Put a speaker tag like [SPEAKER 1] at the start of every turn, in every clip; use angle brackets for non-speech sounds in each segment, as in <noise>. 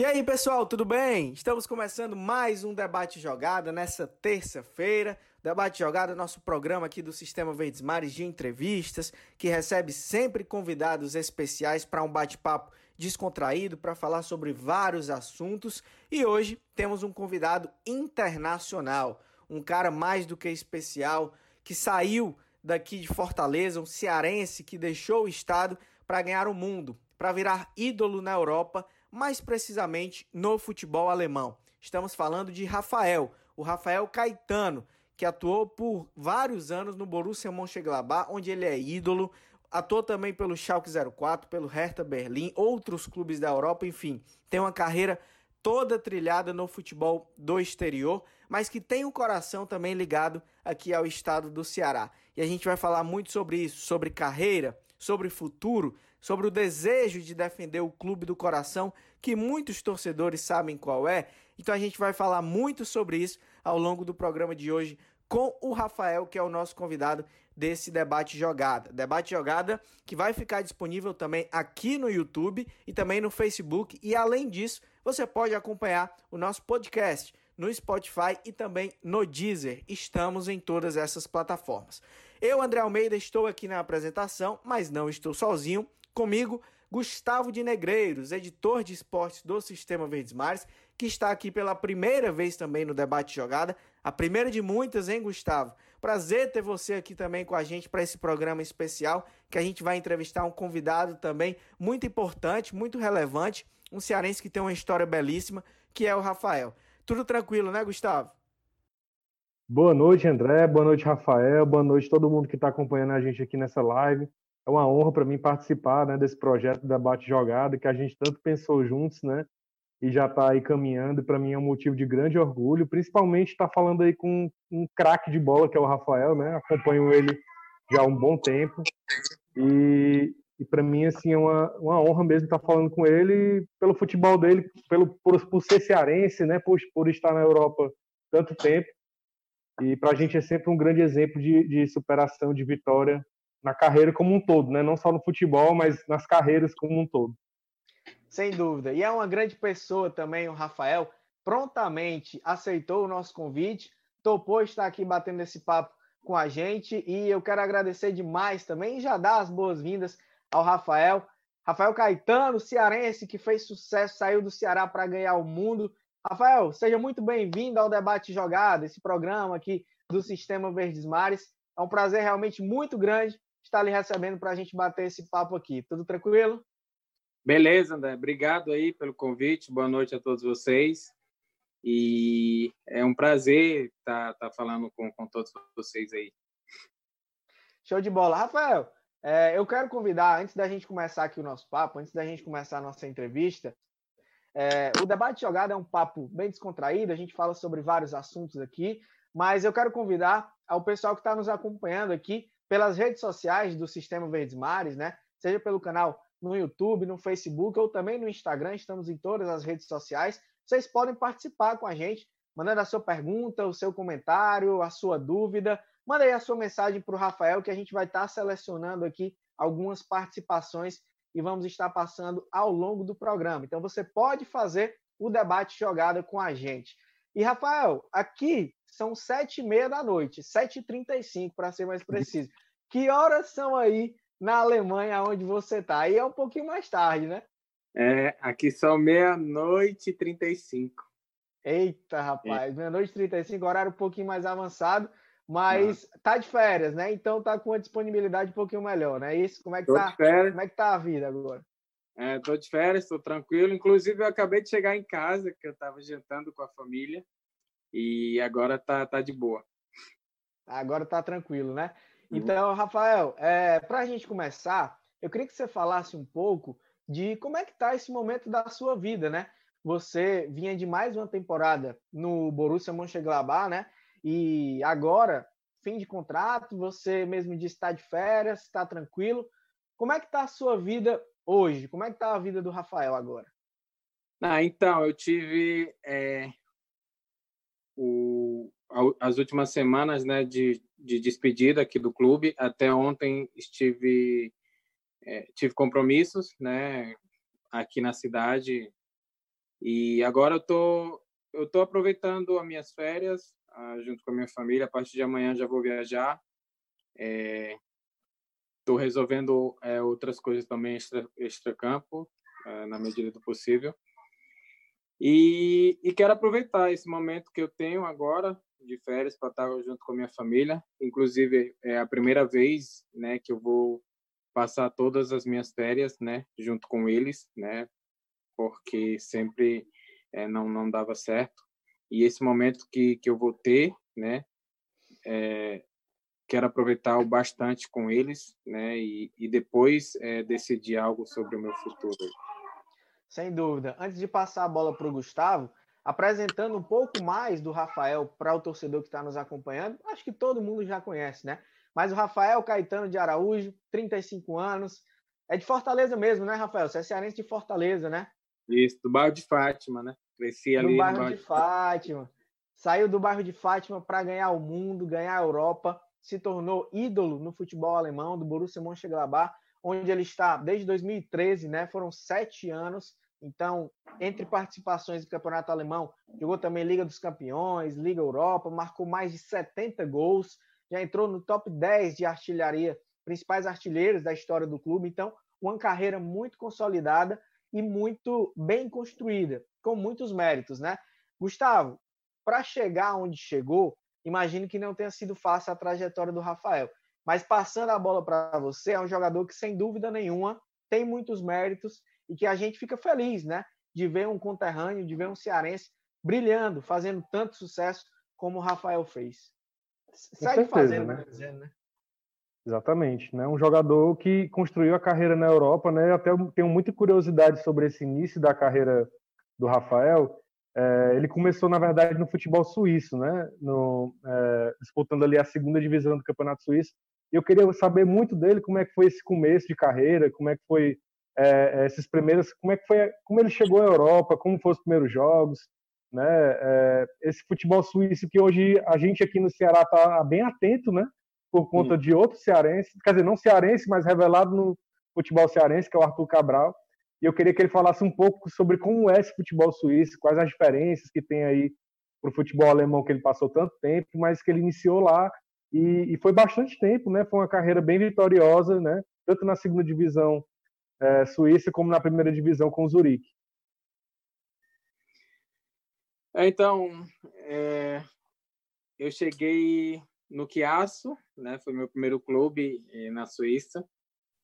[SPEAKER 1] E aí, pessoal, tudo bem? Estamos começando mais um Debate Jogada nessa terça-feira. Debate Jogada, nosso programa aqui do Sistema Verdes Mares de entrevistas, que recebe sempre convidados especiais para um bate-papo descontraído para falar sobre vários assuntos. E hoje temos um convidado internacional, um cara mais do que especial, que saiu daqui de Fortaleza, um cearense que deixou o estado para ganhar o mundo, para virar ídolo na Europa mais precisamente no futebol alemão. Estamos falando de Rafael, o Rafael Caetano, que atuou por vários anos no Borussia Mönchengladbach, onde ele é ídolo, atuou também pelo Schalke 04, pelo Hertha Berlim, outros clubes da Europa, enfim, tem uma carreira toda trilhada no futebol do exterior, mas que tem o um coração também ligado aqui ao estado do Ceará. E a gente vai falar muito sobre isso, sobre carreira, sobre futuro, sobre o desejo de defender o clube do coração, que muitos torcedores sabem qual é. Então a gente vai falar muito sobre isso ao longo do programa de hoje com o Rafael, que é o nosso convidado desse debate jogada. Debate jogada que vai ficar disponível também aqui no YouTube e também no Facebook. E além disso, você pode acompanhar o nosso podcast no Spotify e também no Deezer. Estamos em todas essas plataformas. Eu, André Almeida, estou aqui na apresentação, mas não estou sozinho. Comigo, Gustavo de Negreiros, editor de esportes do Sistema Verdes Mares, que está aqui pela primeira vez também no Debate Jogada. A primeira de muitas, hein, Gustavo? Prazer ter você aqui também com a gente para esse programa especial, que a gente vai entrevistar um convidado também muito importante, muito relevante, um cearense que tem uma história belíssima, que é o Rafael. Tudo tranquilo, né, Gustavo?
[SPEAKER 2] Boa noite, André. Boa noite, Rafael. Boa noite todo mundo que está acompanhando a gente aqui nessa live é uma honra para mim participar né, desse projeto Debate Jogada, que a gente tanto pensou juntos, né? E já está aí caminhando, para mim é um motivo de grande orgulho, principalmente estar tá falando aí com um craque de bola, que é o Rafael, né? Acompanho ele já há um bom tempo. E, e para mim, assim, é uma, uma honra mesmo estar tá falando com ele pelo futebol dele, pelo, por, por ser cearense, né? Por, por estar na Europa tanto tempo. E para a gente é sempre um grande exemplo de, de superação, de vitória na carreira como um todo, né? Não só no futebol, mas nas carreiras como um todo.
[SPEAKER 1] Sem dúvida. E é uma grande pessoa também, o Rafael. Prontamente aceitou o nosso convite, topou estar aqui batendo esse papo com a gente. E eu quero agradecer demais também e já dar as boas-vindas ao Rafael. Rafael Caetano, cearense, que fez sucesso, saiu do Ceará para ganhar o mundo. Rafael, seja muito bem-vindo ao Debate Jogado, esse programa aqui do Sistema Verdes Mares. É um prazer realmente muito grande estar lhe recebendo para a gente bater esse papo aqui. Tudo tranquilo?
[SPEAKER 3] Beleza, André. Obrigado aí pelo convite. Boa noite a todos vocês. E é um prazer estar, estar falando com, com todos vocês aí.
[SPEAKER 1] Show de bola. Rafael, é, eu quero convidar, antes da gente começar aqui o nosso papo, antes da gente começar a nossa entrevista, é, o debate de jogada é um papo bem descontraído, a gente fala sobre vários assuntos aqui, mas eu quero convidar ao pessoal que está nos acompanhando aqui pelas redes sociais do Sistema Verdes Mares, né? Seja pelo canal no YouTube, no Facebook ou também no Instagram, estamos em todas as redes sociais. Vocês podem participar com a gente, mandando a sua pergunta, o seu comentário, a sua dúvida. Manda aí a sua mensagem para o Rafael, que a gente vai estar selecionando aqui algumas participações e vamos estar passando ao longo do programa. Então você pode fazer o debate jogada com a gente. E, Rafael, aqui são sete e meia da noite, sete e trinta e cinco, para ser mais preciso. Que horas são aí na Alemanha, onde você está? Aí é um pouquinho mais tarde, né?
[SPEAKER 3] É, aqui são meia-noite e trinta e cinco.
[SPEAKER 1] Eita, rapaz, meia-noite e trinta e cinco, horário um pouquinho mais avançado, mas Não. tá de férias, né? Então tá com a disponibilidade um pouquinho melhor, né? Isso, como é que tô tá? Como é que tá a vida agora?
[SPEAKER 3] É, tô de férias, estou tranquilo. Inclusive, eu acabei de chegar em casa, que eu estava jantando com a família, e agora tá, tá de boa.
[SPEAKER 1] Agora tá tranquilo, né? Uhum. Então, Rafael, é, para a gente começar, eu queria que você falasse um pouco de como é que tá esse momento da sua vida, né? Você vinha de mais uma temporada no Borussia Mönchengladbach, né? E agora, fim de contrato, você mesmo disse está de férias, está tranquilo. Como é que tá a sua vida hoje? Como é que tá a vida do Rafael agora?
[SPEAKER 3] Ah, então, eu tive é, o, as últimas semanas né, de, de despedida aqui do clube. Até ontem estive é, tive compromissos né, aqui na cidade E agora eu tô tô aproveitando as minhas férias uh, junto com a minha família. A partir de amanhã já vou viajar. Estou resolvendo é, outras coisas também extra, extra campo é, na medida do possível. E, e quero aproveitar esse momento que eu tenho agora de férias para estar junto com a minha família. Inclusive é a primeira vez, né, que eu vou passar todas as minhas férias, né, junto com eles, né, porque sempre é, não não dava certo. E esse momento que que eu vou ter, né, é, quero aproveitar o bastante com eles, né, e, e depois é, decidir algo sobre o meu futuro.
[SPEAKER 1] Sem dúvida. Antes de passar a bola para o Gustavo, apresentando um pouco mais do Rafael para o torcedor que está nos acompanhando, acho que todo mundo já conhece, né? Mas o Rafael Caetano de Araújo, 35 anos, é de Fortaleza mesmo, né, Rafael? Você é cearense de Fortaleza, né?
[SPEAKER 3] Isso, do bairro de Fátima, né? Cresci ali
[SPEAKER 1] no bairro, no bairro de Fátima. Saiu do bairro de Fátima para ganhar o mundo, ganhar a Europa, se tornou ídolo no futebol alemão do Borussia Mönchengladbach, onde ele está desde 2013, né? Foram sete anos então, entre participações do Campeonato Alemão, jogou também Liga dos Campeões, Liga Europa, marcou mais de 70 gols, já entrou no top 10 de artilharia, principais artilheiros da história do clube. Então, uma carreira muito consolidada e muito bem construída, com muitos méritos, né? Gustavo, para chegar onde chegou, imagino que não tenha sido fácil a trajetória do Rafael. Mas passando a bola para você, é um jogador que, sem dúvida nenhuma, tem muitos méritos e que a gente fica feliz, né? De ver um conterrâneo, de ver um cearense brilhando, fazendo tanto sucesso como o Rafael fez.
[SPEAKER 2] Certeza, fazendo, né? Dizendo, né? Exatamente, né? Um jogador que construiu a carreira na Europa, né? Até tenho muita curiosidade sobre esse início da carreira do Rafael. É, ele começou, na verdade, no futebol suíço, né? No, é, disputando ali a segunda divisão do Campeonato Suíço. E eu queria saber muito dele como é que foi esse começo de carreira, como é que foi é, esses primeiros, como é que foi, como ele chegou à Europa, como foram os primeiros jogos, né? É, esse futebol suíço que hoje a gente aqui no Ceará está bem atento, né? Por conta Sim. de outro cearense, quer dizer, não cearense, mas revelado no futebol cearense, que é o Arthur Cabral. E eu queria que ele falasse um pouco sobre como é esse futebol suíço, quais as diferenças que tem aí para o futebol alemão que ele passou tanto tempo, mas que ele iniciou lá e, e, foi bastante tempo, né? Foi uma carreira bem vitoriosa, né? Tanto na segunda divisão é, Suíça como na primeira divisão com o Zurique.
[SPEAKER 3] É, então, é, eu cheguei no Chiasso, né? Foi meu primeiro clube é, na Suíça.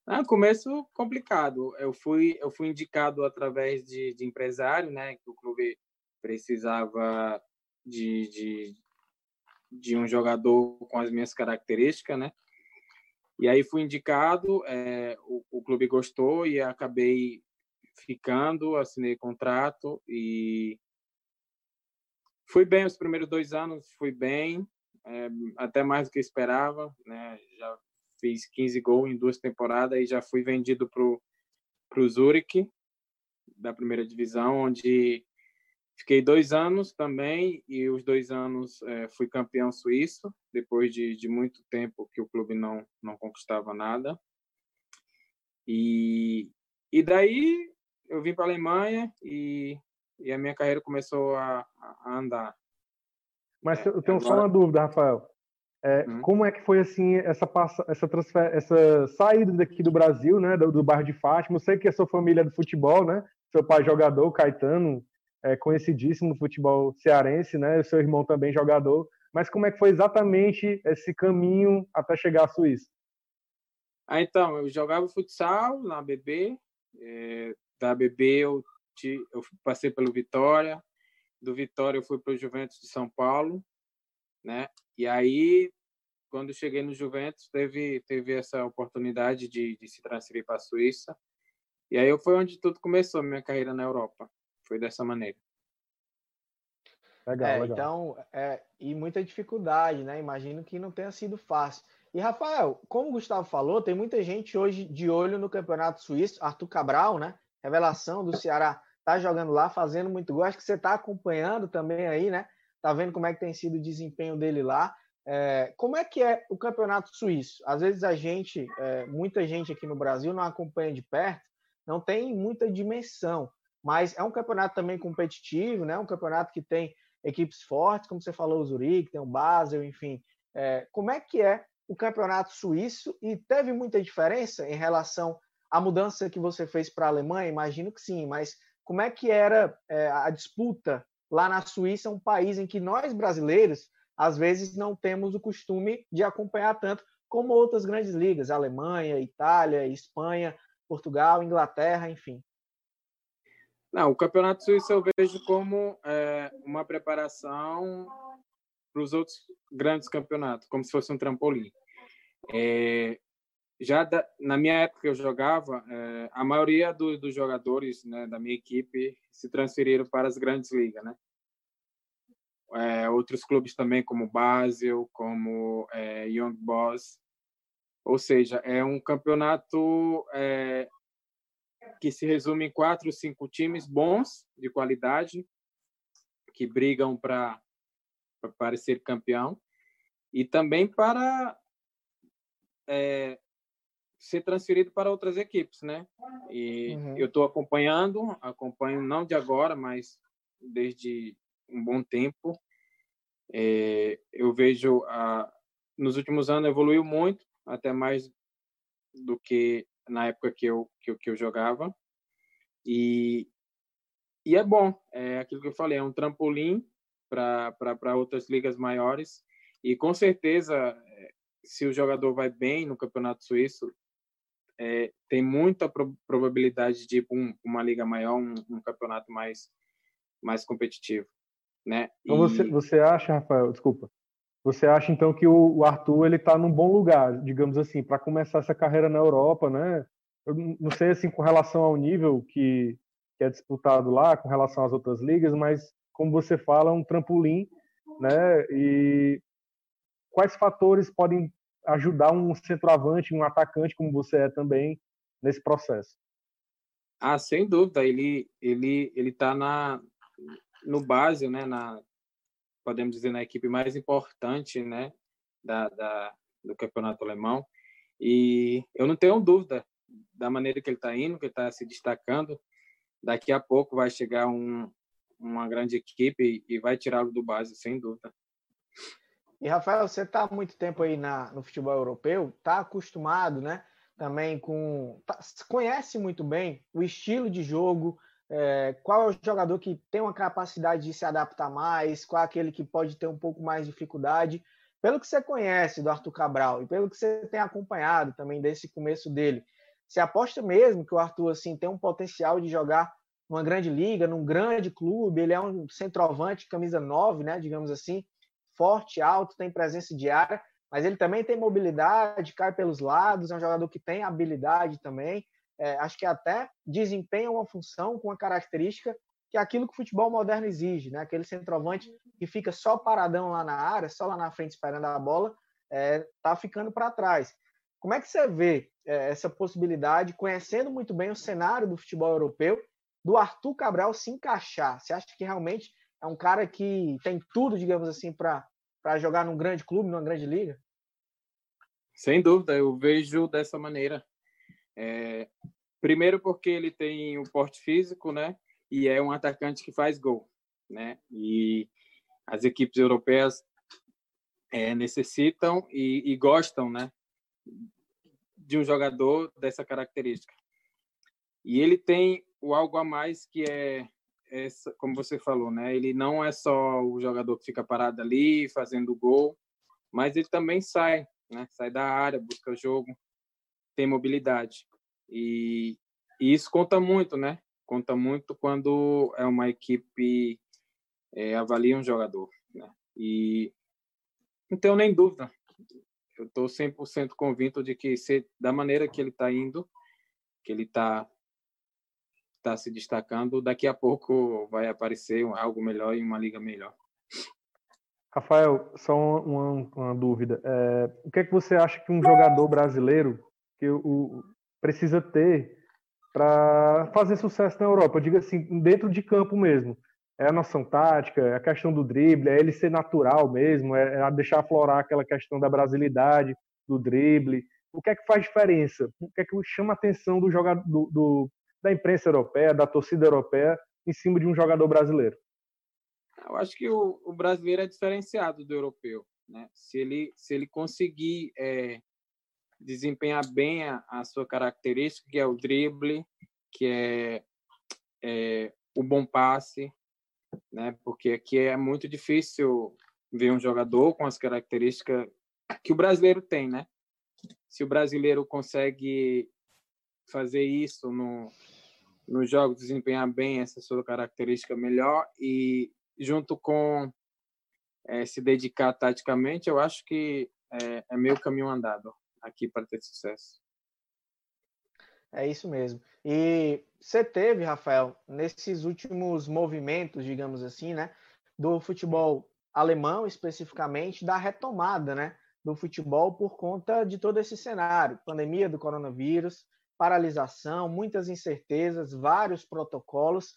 [SPEAKER 3] Ah, começo complicado. Eu fui eu fui indicado através de, de empresário, né? Que o clube precisava de, de, de um jogador com as minhas características, né? E aí fui indicado, é, o, o, clube gostou e acabei ficando, assinei contrato e fui bem os primeiros dois anos, fui bem, é, até mais do que esperava, né? Já fiz 15 gols em duas temporadas e já fui vendido para o Zurich, da primeira divisão, onde Fiquei dois anos também e os dois anos é, fui campeão suíço depois de, de muito tempo que o clube não não conquistava nada e e daí eu vim para a Alemanha e, e a minha carreira começou a, a andar.
[SPEAKER 2] Mas é, eu tenho agora... só uma dúvida, Rafael. É, hum. Como é que foi assim essa essa transfer, essa saída daqui do Brasil, né, do, do bairro de Fátima? Eu sei que a sua família é do futebol, né? Seu pai é jogador, Caetano, é, conhecidíssimo no futebol cearense, né? O seu irmão também jogador. Mas como é que foi exatamente esse caminho até chegar à Suíça?
[SPEAKER 3] Ah, então, eu jogava futsal na BB. É, da BB eu, te, eu passei pelo Vitória. Do Vitória eu fui para o Juventus de São Paulo, né? E aí, quando cheguei no Juventus, teve teve essa oportunidade de, de se transferir para a Suíça. E aí foi onde tudo começou, minha carreira na Europa. Foi dessa maneira.
[SPEAKER 1] Legal, é, legal. Então, é, e muita dificuldade, né? Imagino que não tenha sido fácil. E, Rafael, como o Gustavo falou, tem muita gente hoje de olho no Campeonato Suíço. Arthur Cabral, né? Revelação do Ceará, tá jogando lá, fazendo muito gol. Acho que você está acompanhando também aí, né? Tá vendo como é que tem sido o desempenho dele lá. É, como é que é o Campeonato Suíço? Às vezes a gente, é, muita gente aqui no Brasil não acompanha de perto, não tem muita dimensão mas é um campeonato também competitivo, né? Um campeonato que tem equipes fortes, como você falou, o Zurique, tem o Basel, enfim. É, como é que é o campeonato suíço e teve muita diferença em relação à mudança que você fez para a Alemanha? Imagino que sim, mas como é que era é, a disputa lá na Suíça, um país em que nós brasileiros às vezes não temos o costume de acompanhar tanto como outras grandes ligas, Alemanha, Itália, Espanha, Portugal, Inglaterra, enfim.
[SPEAKER 3] Não, o Campeonato Suíço eu vejo como é, uma preparação para os outros grandes campeonatos, como se fosse um trampolim. É, já da, na minha época que eu jogava, é, a maioria do, dos jogadores né, da minha equipe se transferiram para as grandes ligas, né? É, outros clubes também, como Basel, como é, Young Boys. Ou seja, é um campeonato é, que se resume em quatro, cinco times bons, de qualidade, que brigam para parecer campeão, e também para é, ser transferido para outras equipes, né? E uhum. eu estou acompanhando, acompanho não de agora, mas desde um bom tempo. É, eu vejo a, nos últimos anos evoluiu muito, até mais do que na época que eu que eu, que eu jogava. E e é bom, é aquilo que eu falei, é um trampolim para outras ligas maiores. E com certeza, se o jogador vai bem no Campeonato Suíço, é, tem muita pro probabilidade de ir para um, uma liga maior, um, um campeonato mais mais competitivo né?
[SPEAKER 2] Então você, você acha, Rafael, desculpa, você acha então que o, o Arthur ele está num bom lugar, digamos assim, para começar essa carreira na Europa, né? Eu não sei assim com relação ao nível que, que é disputado lá, com relação às outras ligas, mas como você fala, é um trampolim, né? E quais fatores podem ajudar um centroavante, um atacante como você é também nesse processo?
[SPEAKER 3] Ah, sem dúvida, ele ele ele está na no base, né, na podemos dizer na equipe mais importante, né, da, da do campeonato alemão. E eu não tenho dúvida da maneira que ele está indo, que ele está se destacando. Daqui a pouco vai chegar um, uma grande equipe e vai tirá-lo do base, sem dúvida.
[SPEAKER 1] E Rafael, você está há muito tempo aí na, no futebol europeu, está acostumado, né? Também com. Tá, conhece muito bem o estilo de jogo, é, qual é o jogador que tem uma capacidade de se adaptar mais? Qual é aquele que pode ter um pouco mais de dificuldade? Pelo que você conhece do Arthur Cabral e pelo que você tem acompanhado também desse começo dele, você aposta mesmo que o Arthur assim tem um potencial de jogar numa grande liga, num grande clube? Ele é um centroavante, camisa 9, né, digamos assim, forte, alto, tem presença diária, mas ele também tem mobilidade, cai pelos lados, é um jogador que tem habilidade também é, acho que até desempenha uma função com uma característica que é aquilo que o futebol moderno exige, né? Aquele centroavante que fica só paradão lá na área, só lá na frente esperando a bola, é, tá ficando para trás. Como é que você vê é, essa possibilidade, conhecendo muito bem o cenário do futebol europeu, do Arthur Cabral se encaixar? Você acha que realmente é um cara que tem tudo, digamos assim, para jogar num grande clube, numa grande liga?
[SPEAKER 3] Sem dúvida, eu vejo dessa maneira. É, primeiro porque ele tem o porte físico, né? E é um atacante que faz gol, né? E as equipes europeias é, necessitam e, e, gostam, né? De um jogador dessa característica. E ele tem o algo a mais que é essa, como você falou, né? Ele não é só o jogador que fica parado ali fazendo gol, mas ele também sai, né? Sai da área, busca o jogo tem mobilidade. E, e, isso conta muito, né? Conta muito quando é uma equipe é, avalia um jogador. Né? E não tenho nem dúvida. Eu estou 100% convicto de que se, da maneira que ele está indo, que ele está tá se destacando, daqui a pouco vai aparecer algo melhor em uma liga melhor.
[SPEAKER 2] Rafael, só uma, uma dúvida. É, o que é que você acha que um jogador brasileiro que o, precisa ter para fazer sucesso na Europa. Eu digo assim, dentro de campo mesmo. É a noção tática, é a questão do drible, é ele ser natural mesmo, é, é deixar aflorar aquela questão da brasilidade, do drible. O que é que faz diferença? O que é que chama a atenção do, jogador, do, do, da imprensa europeia, da torcida europeia, em cima de um jogador brasileiro?
[SPEAKER 3] Eu acho que o, o brasileiro é diferenciado do europeu. Né? Se, ele, se ele conseguir é, desempenhar bem a, a, sua característica, que é o drible, que é, é o bom passe, né? porque aqui é muito difícil ver um jogador com as características que o brasileiro tem, né? Se o brasileiro consegue fazer isso no, no jogo, desempenhar bem essa sua característica melhor e junto com é, se dedicar taticamente, eu acho que é, é meio caminho andado aqui para ter sucesso.
[SPEAKER 1] É isso mesmo. E você teve, Rafael, nesses últimos movimentos, digamos assim, né, do futebol alemão especificamente, da retomada, né, do futebol por conta de todo esse cenário, pandemia do coronavírus, paralisação, muitas incertezas, vários protocolos.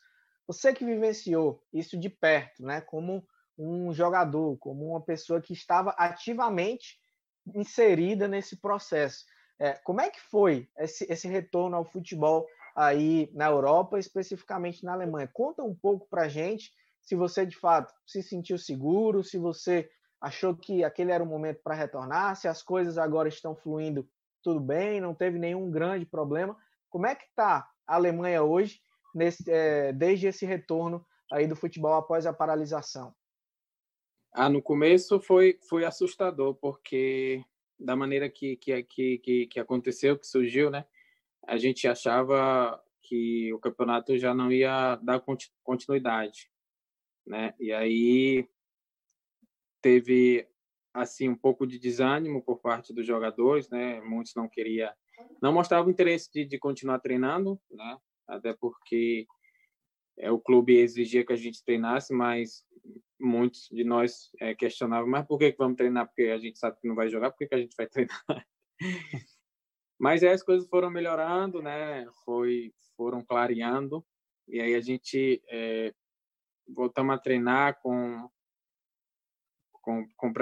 [SPEAKER 1] Você que vivenciou isso de perto, né, como um jogador, como uma pessoa que estava ativamente inserida nesse processo. É, como é que foi esse, esse retorno ao futebol aí na Europa, especificamente na Alemanha? Conta um pouco para gente se você de fato se sentiu seguro, se você achou que aquele era o momento para retornar, se as coisas agora estão fluindo tudo bem, não teve nenhum grande problema. Como é que está a Alemanha hoje nesse, é, desde esse retorno aí do futebol após a paralisação?
[SPEAKER 3] Ah, no começo foi foi assustador porque da maneira que que que que aconteceu, que surgiu, né? A gente achava que o campeonato já não ia dar continuidade, né? E aí teve assim um pouco de desânimo por parte dos jogadores, né? Muitos não queria, não mostravam interesse de, de continuar treinando, né? Até porque é, o clube exigia que a gente treinasse, mas muitos de nós é, questionavam, mas por que, que vamos treinar? Porque a gente sabe que não vai jogar, por que, que a gente vai <laughs> treinar? mas aí as coisas foram melhorando, né? Foi, foram clareando, e aí a gente é, voltamos a treinar com, com, com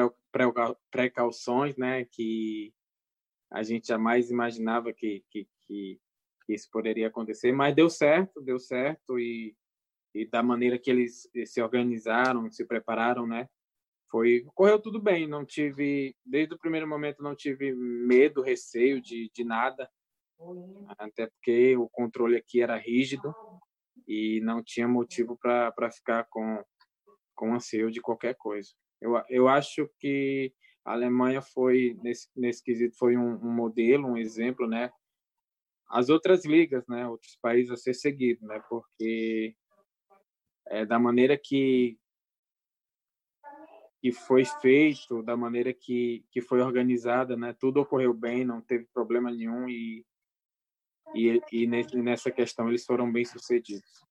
[SPEAKER 3] precauções, né? Que a gente jamais imaginava que, que, que isso poderia acontecer, mas deu certo, deu certo e e da maneira que eles se organizaram, se prepararam, né? Foi correu tudo bem, não tive desde o primeiro momento não tive medo, receio de, de nada, até porque o controle aqui era rígido e não tinha motivo para ficar com com anseio de qualquer coisa. Eu, eu acho que a Alemanha foi nesse nesse quesito foi um, um modelo, um exemplo, né? As outras ligas, né? Outros países a ser seguido, né? Porque é, da maneira que que foi feito, da maneira que, que foi organizada, né? Tudo ocorreu bem, não teve problema nenhum e e, e nessa questão eles foram bem sucedidos.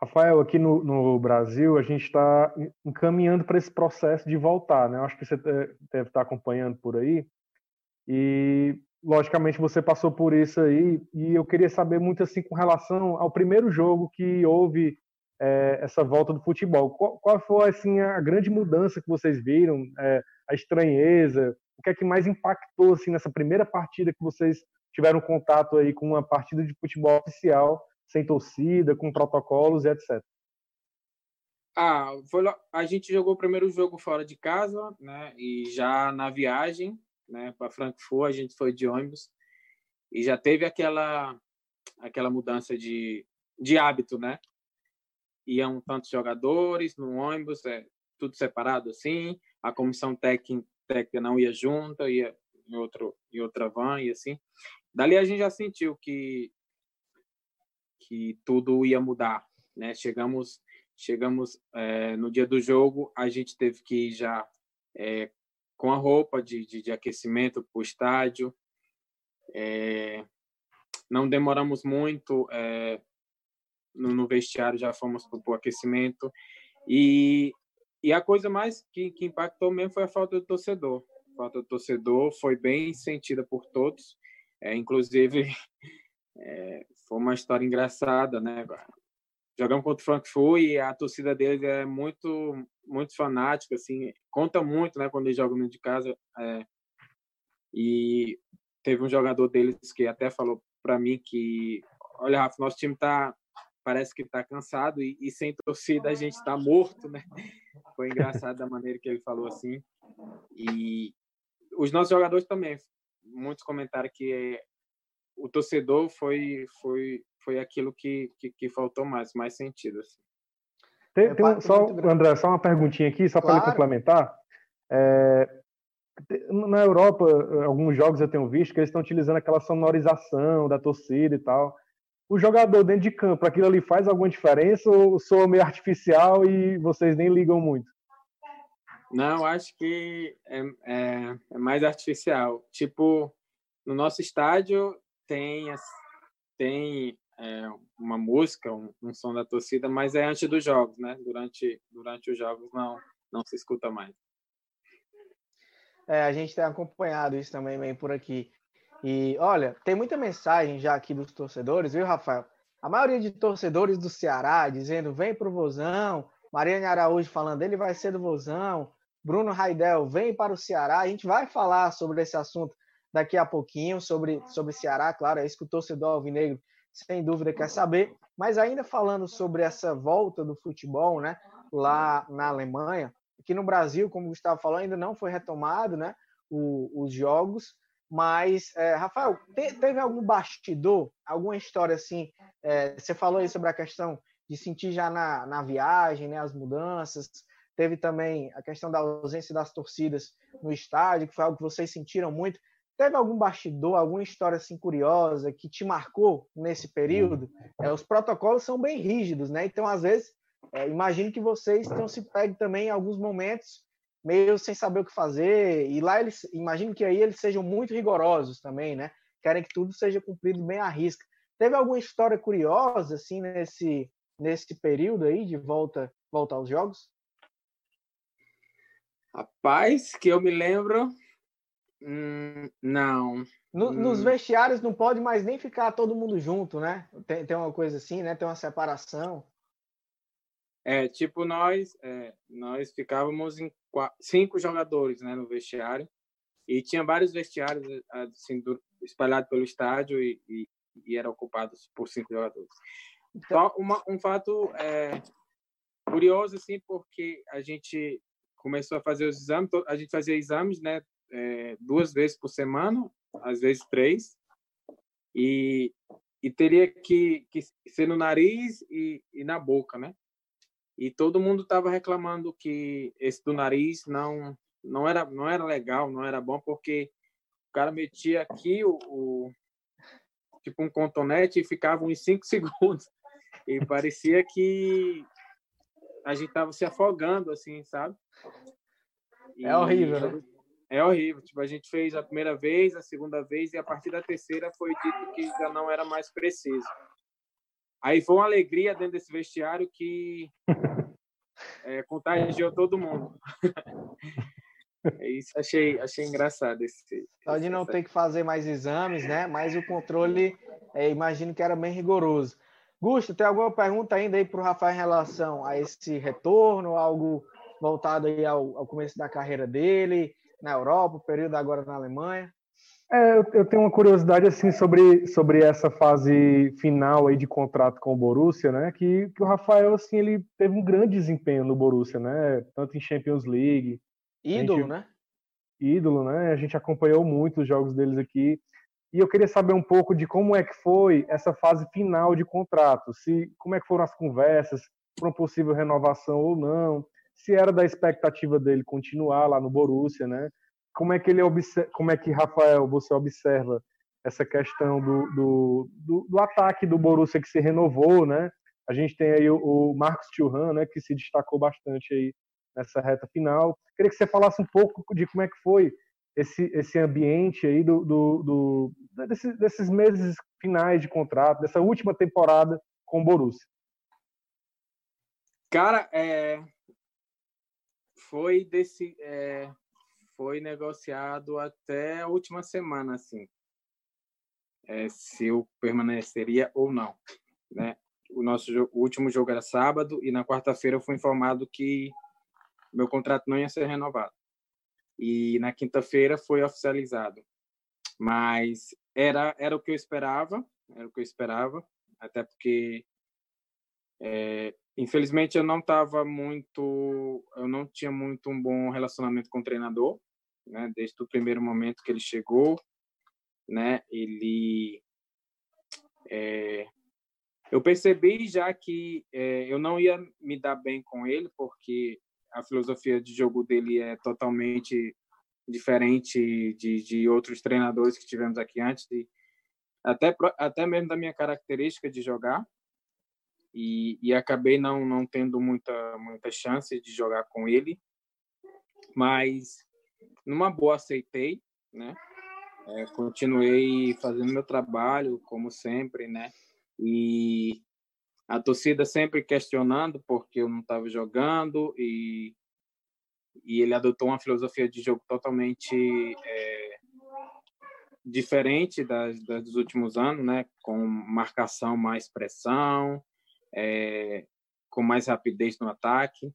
[SPEAKER 2] Rafael, aqui no, no Brasil a gente está encaminhando para esse processo de voltar, né? Eu acho que você deve estar acompanhando por aí e logicamente você passou por isso aí e eu queria saber muito assim com relação ao primeiro jogo que houve é, essa volta do futebol. Qual, qual, foi assim a grande mudança que vocês viram? É, a estranheza? O que é que mais impactou assim nessa primeira partida que vocês tiveram contato aí com uma partida de futebol oficial, sem torcida, com protocolos e etc.
[SPEAKER 3] Ah, foi, a gente jogou o primeiro jogo fora de casa, né? E já na viagem né, para Frankfurt, a gente foi de ônibus e já teve aquela aquela mudança de, de hábito, né? Iam tantos jogadores no ônibus, é, tudo separado assim, a comissão técnica, não ia junto, ia em, outro, em outra van e assim. Dali a gente já sentiu que que tudo ia mudar, né? Chegamos chegamos é, no dia do jogo, a gente teve que já é, com a roupa de, de, de aquecimento para o estádio. É, não demoramos muito é, no, no, vestiário, já fomos para o aquecimento. E, e a coisa mais que, que impactou mesmo foi a falta do torcedor. A falta do torcedor foi bem sentida por todos. É, inclusive, <laughs> é, foi uma história engraçada, né? Jogamos contra o Frankfurt e a torcida deles é muito muito fanática, assim, conta muito, né, quando eles jogam dentro de casa. É, e teve um jogador deles que até falou para mim que olha, Rafa, nosso time tá parece que está cansado e, e, sem torcida a gente está morto, né? <laughs> Foi engraçado da maneira que ele falou assim. E os nossos jogadores também, muitos comentaram que o torcedor foi foi foi aquilo que, que, que faltou mais, mais sentido assim.
[SPEAKER 2] Tem, tem um, só, André, só uma perguntinha aqui, só claro. para complementar. É, na Europa, alguns jogos eu tenho visto que eles estão utilizando aquela sonorização da torcida e tal. O jogador dentro de campo, aquilo ali faz alguma diferença ou soa meio artificial e vocês nem ligam muito?
[SPEAKER 3] Não, acho que é, é, é mais artificial. Tipo, no nosso estádio tem, tem é, uma música, um, um, som da torcida, mas é antes dos jogos, né? Durante, durante os jogos não, não se escuta mais.
[SPEAKER 1] É, a gente tem acompanhado isso também bem por aqui. E olha, tem muita mensagem já aqui dos torcedores, viu, Rafael? A maioria de torcedores do Ceará dizendo: vem pro Vozão. Mariane Araújo falando: ele vai ser do Vozão. Bruno Raidel, vem para o Ceará. A gente vai falar sobre esse assunto daqui a pouquinho, sobre, sobre Ceará, claro, é isso que o torcedor alvinegro sem dúvida quer saber. Mas ainda falando sobre essa volta do futebol, né, lá na Alemanha, aqui no Brasil, como o Gustavo falou, ainda não foi retomado, né, o, os jogos. Mas, é, Rafael, te, teve algum bastidor, alguma história assim? É, você falou aí sobre a questão de sentir já na, na viagem, né, as mudanças. Teve também a questão da ausência das torcidas no estádio, que foi algo que vocês sentiram muito. Teve algum bastidor, alguma história assim curiosa que te marcou nesse período? É, os protocolos são bem rígidos, né? Então, às vezes, é, imagino que vocês tenham se pego também em alguns momentos meio sem saber o que fazer. E lá eles, imagino que aí eles sejam muito rigorosos também, né? Querem que tudo seja cumprido bem à risca. Teve alguma história curiosa assim nesse nesse período aí de volta volta aos jogos?
[SPEAKER 3] Rapaz, que eu me lembro, hum, não.
[SPEAKER 1] No, hum. Nos vestiários não pode mais nem ficar todo mundo junto, né? Tem, tem uma coisa assim, né? Tem uma separação.
[SPEAKER 3] É, tipo, nós, é, nós ficávamos em quatro, cinco jogadores né, no vestiário e tinha vários vestiários assim, espalhados pelo estádio e, e, e eram ocupados por cinco jogadores. Então, uma, um fato é, curioso, assim, porque a gente começou a fazer os exames, a gente fazia exames, né, é, duas vezes por semana, às vezes três, e, e teria que, que ser no nariz e, e na boca, né? e todo mundo estava reclamando que esse do nariz não não era não era legal, não era bom porque o cara metia aqui o, o tipo um contonete e ficava uns cinco <laughs> segundos e parecia que a gente estava se afogando assim, sabe?
[SPEAKER 1] E é horrível, né?
[SPEAKER 3] É horrível. Tipo, a gente fez a primeira vez, a segunda vez e a partir da terceira foi dito que já não era mais preciso. Aí foi uma alegria dentro desse vestiário que é, contagiou todo mundo. É isso achei, achei engraçado esse.
[SPEAKER 1] Só de não ter que fazer mais exames, né? Mas o controle, é, imagino que era bem rigoroso. Gusto, tem alguma pergunta ainda aí para o Rafael em relação a esse retorno, algo voltado aí ao, ao começo da carreira dele, na Europa, o período agora na Alemanha?
[SPEAKER 2] É, eu, tenho uma curiosidade assim sobre, sobre essa fase final aí de contrato com o Borussia, né? Que, que o Rafael assim ele teve um grande desempenho no Borussia, né? Tanto em Champions League,
[SPEAKER 1] ídolo, gente, né?
[SPEAKER 2] Ídolo, né? A gente acompanhou muito os jogos deles aqui. E eu queria saber um pouco de como é que foi essa fase final de contrato, se como é que foram as conversas para uma possível renovação ou não, se era da expectativa dele continuar lá no Borussia, né? como é que ele observa, como é que Rafael você observa essa questão do, do, do, do, ataque do Borussia que se renovou, né? A gente tem aí o, o Marcos Thuram, né, que se destacou bastante aí nessa reta final. Queria que você falasse um pouco de como é que foi esse, esse ambiente aí do, do, do desse, desses meses finais de contrato, dessa última temporada com o Borussia.
[SPEAKER 3] Cara, é, foi desse é, foi negociado até a última semana, assim, é, se eu permaneceria ou não, né? O nosso o último jogo era sábado e na quarta-feira eu fui informado que meu contrato não ia ser renovado. E na quinta-feira foi oficializado. Mas era era o que eu esperava, era o que eu esperava. até porque é, infelizmente eu não estava muito, eu não tinha muito um bom relacionamento com o treinador, né? Desde o primeiro momento que ele chegou, né? Ele, é, eu percebi já que é, eu não ia me dar bem com ele, porque a filosofia de jogo dele é totalmente diferente de, de outros treinadores que tivemos aqui antes, de, até, até mesmo da minha característica de jogar. E, e acabei não, não tendo muita, muita chance de jogar com ele. Mas, numa boa, aceitei, né? É, continuei fazendo meu trabalho, como sempre, né? E a torcida sempre questionando porque eu não estava jogando e e ele adotou uma filosofia de jogo totalmente é, diferente das, das, dos últimos anos, né? Com marcação mais pressão, é, com mais rapidez no ataque.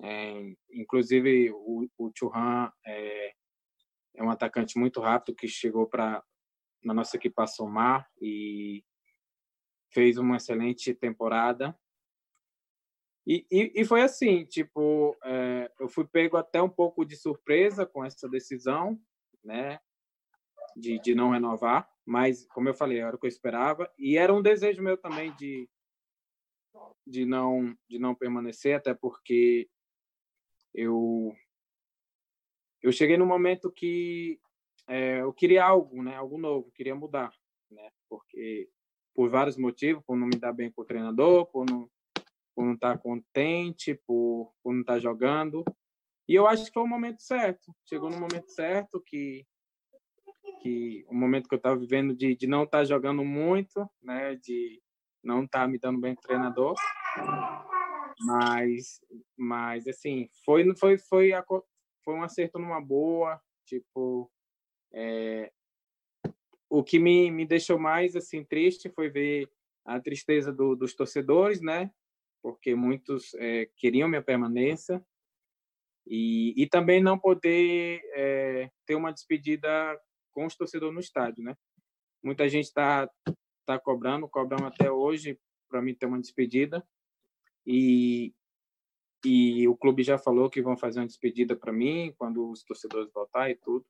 [SPEAKER 3] É, inclusive o, o Churran é, é um atacante muito rápido que chegou para na nossa equipe a somar e fez uma excelente temporada. E, e, e foi assim, tipo, é, eu fui pego até um pouco de surpresa com essa decisão, né, de, de não renovar, mas, como eu falei, era o que eu esperava, e era um desejo meu também de, de, não, de não permanecer, até porque eu, eu cheguei no momento que é, eu queria algo, né, algo novo, queria mudar, né, porque por vários motivos, por não me dar bem com o treinador, por não, por não estar contente, por, por não estar jogando. E eu acho que foi o momento certo. Chegou no momento certo que que o momento que eu estava vivendo de, de não estar jogando muito, né, de não estar me dando bem com o treinador, mas mas assim foi foi foi foi um acerto numa boa, tipo é, o que me, me deixou mais assim triste foi ver a tristeza do, dos torcedores, né? Porque muitos é, queriam minha permanência e, e também não poder é, ter uma despedida com os torcedores no estádio, né? Muita gente está tá cobrando, cobrando até hoje para mim ter uma despedida e e o clube já falou que vão fazer uma despedida para mim quando os torcedores voltar e tudo.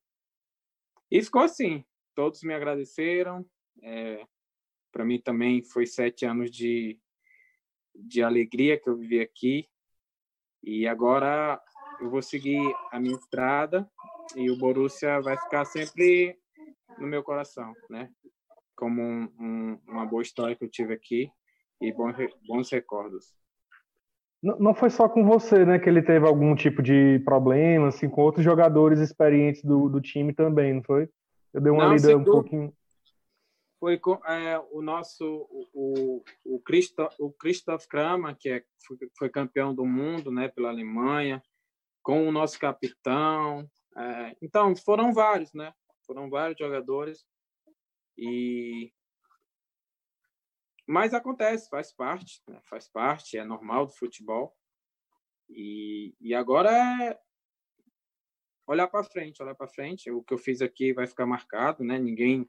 [SPEAKER 3] E ficou assim, todos me agradeceram. É, Para mim também foi sete anos de, de alegria que eu vivi aqui. E agora eu vou seguir a minha estrada e o Borussia vai ficar sempre no meu coração, né? Como um, um, uma boa história que eu tive aqui e bons, bons recordos.
[SPEAKER 2] Não, não foi só com você, né, que ele teve algum tipo de problema, assim, com outros jogadores experientes do, do time também, não foi? Eu dei uma não, lida um pouquinho.
[SPEAKER 3] Foi com, é, o nosso, o, o, Christoph, o Christoph Kramer, que é, foi, foi, campeão do mundo né, pela Alemanha, com o nosso capitão. É, então, foram vários, né? Foram vários jogadores. E mas acontece, faz parte, né? faz parte, é normal do futebol. E, e agora é, olhar para frente, olhar para frente. O que eu fiz aqui vai ficar marcado, né? Ninguém,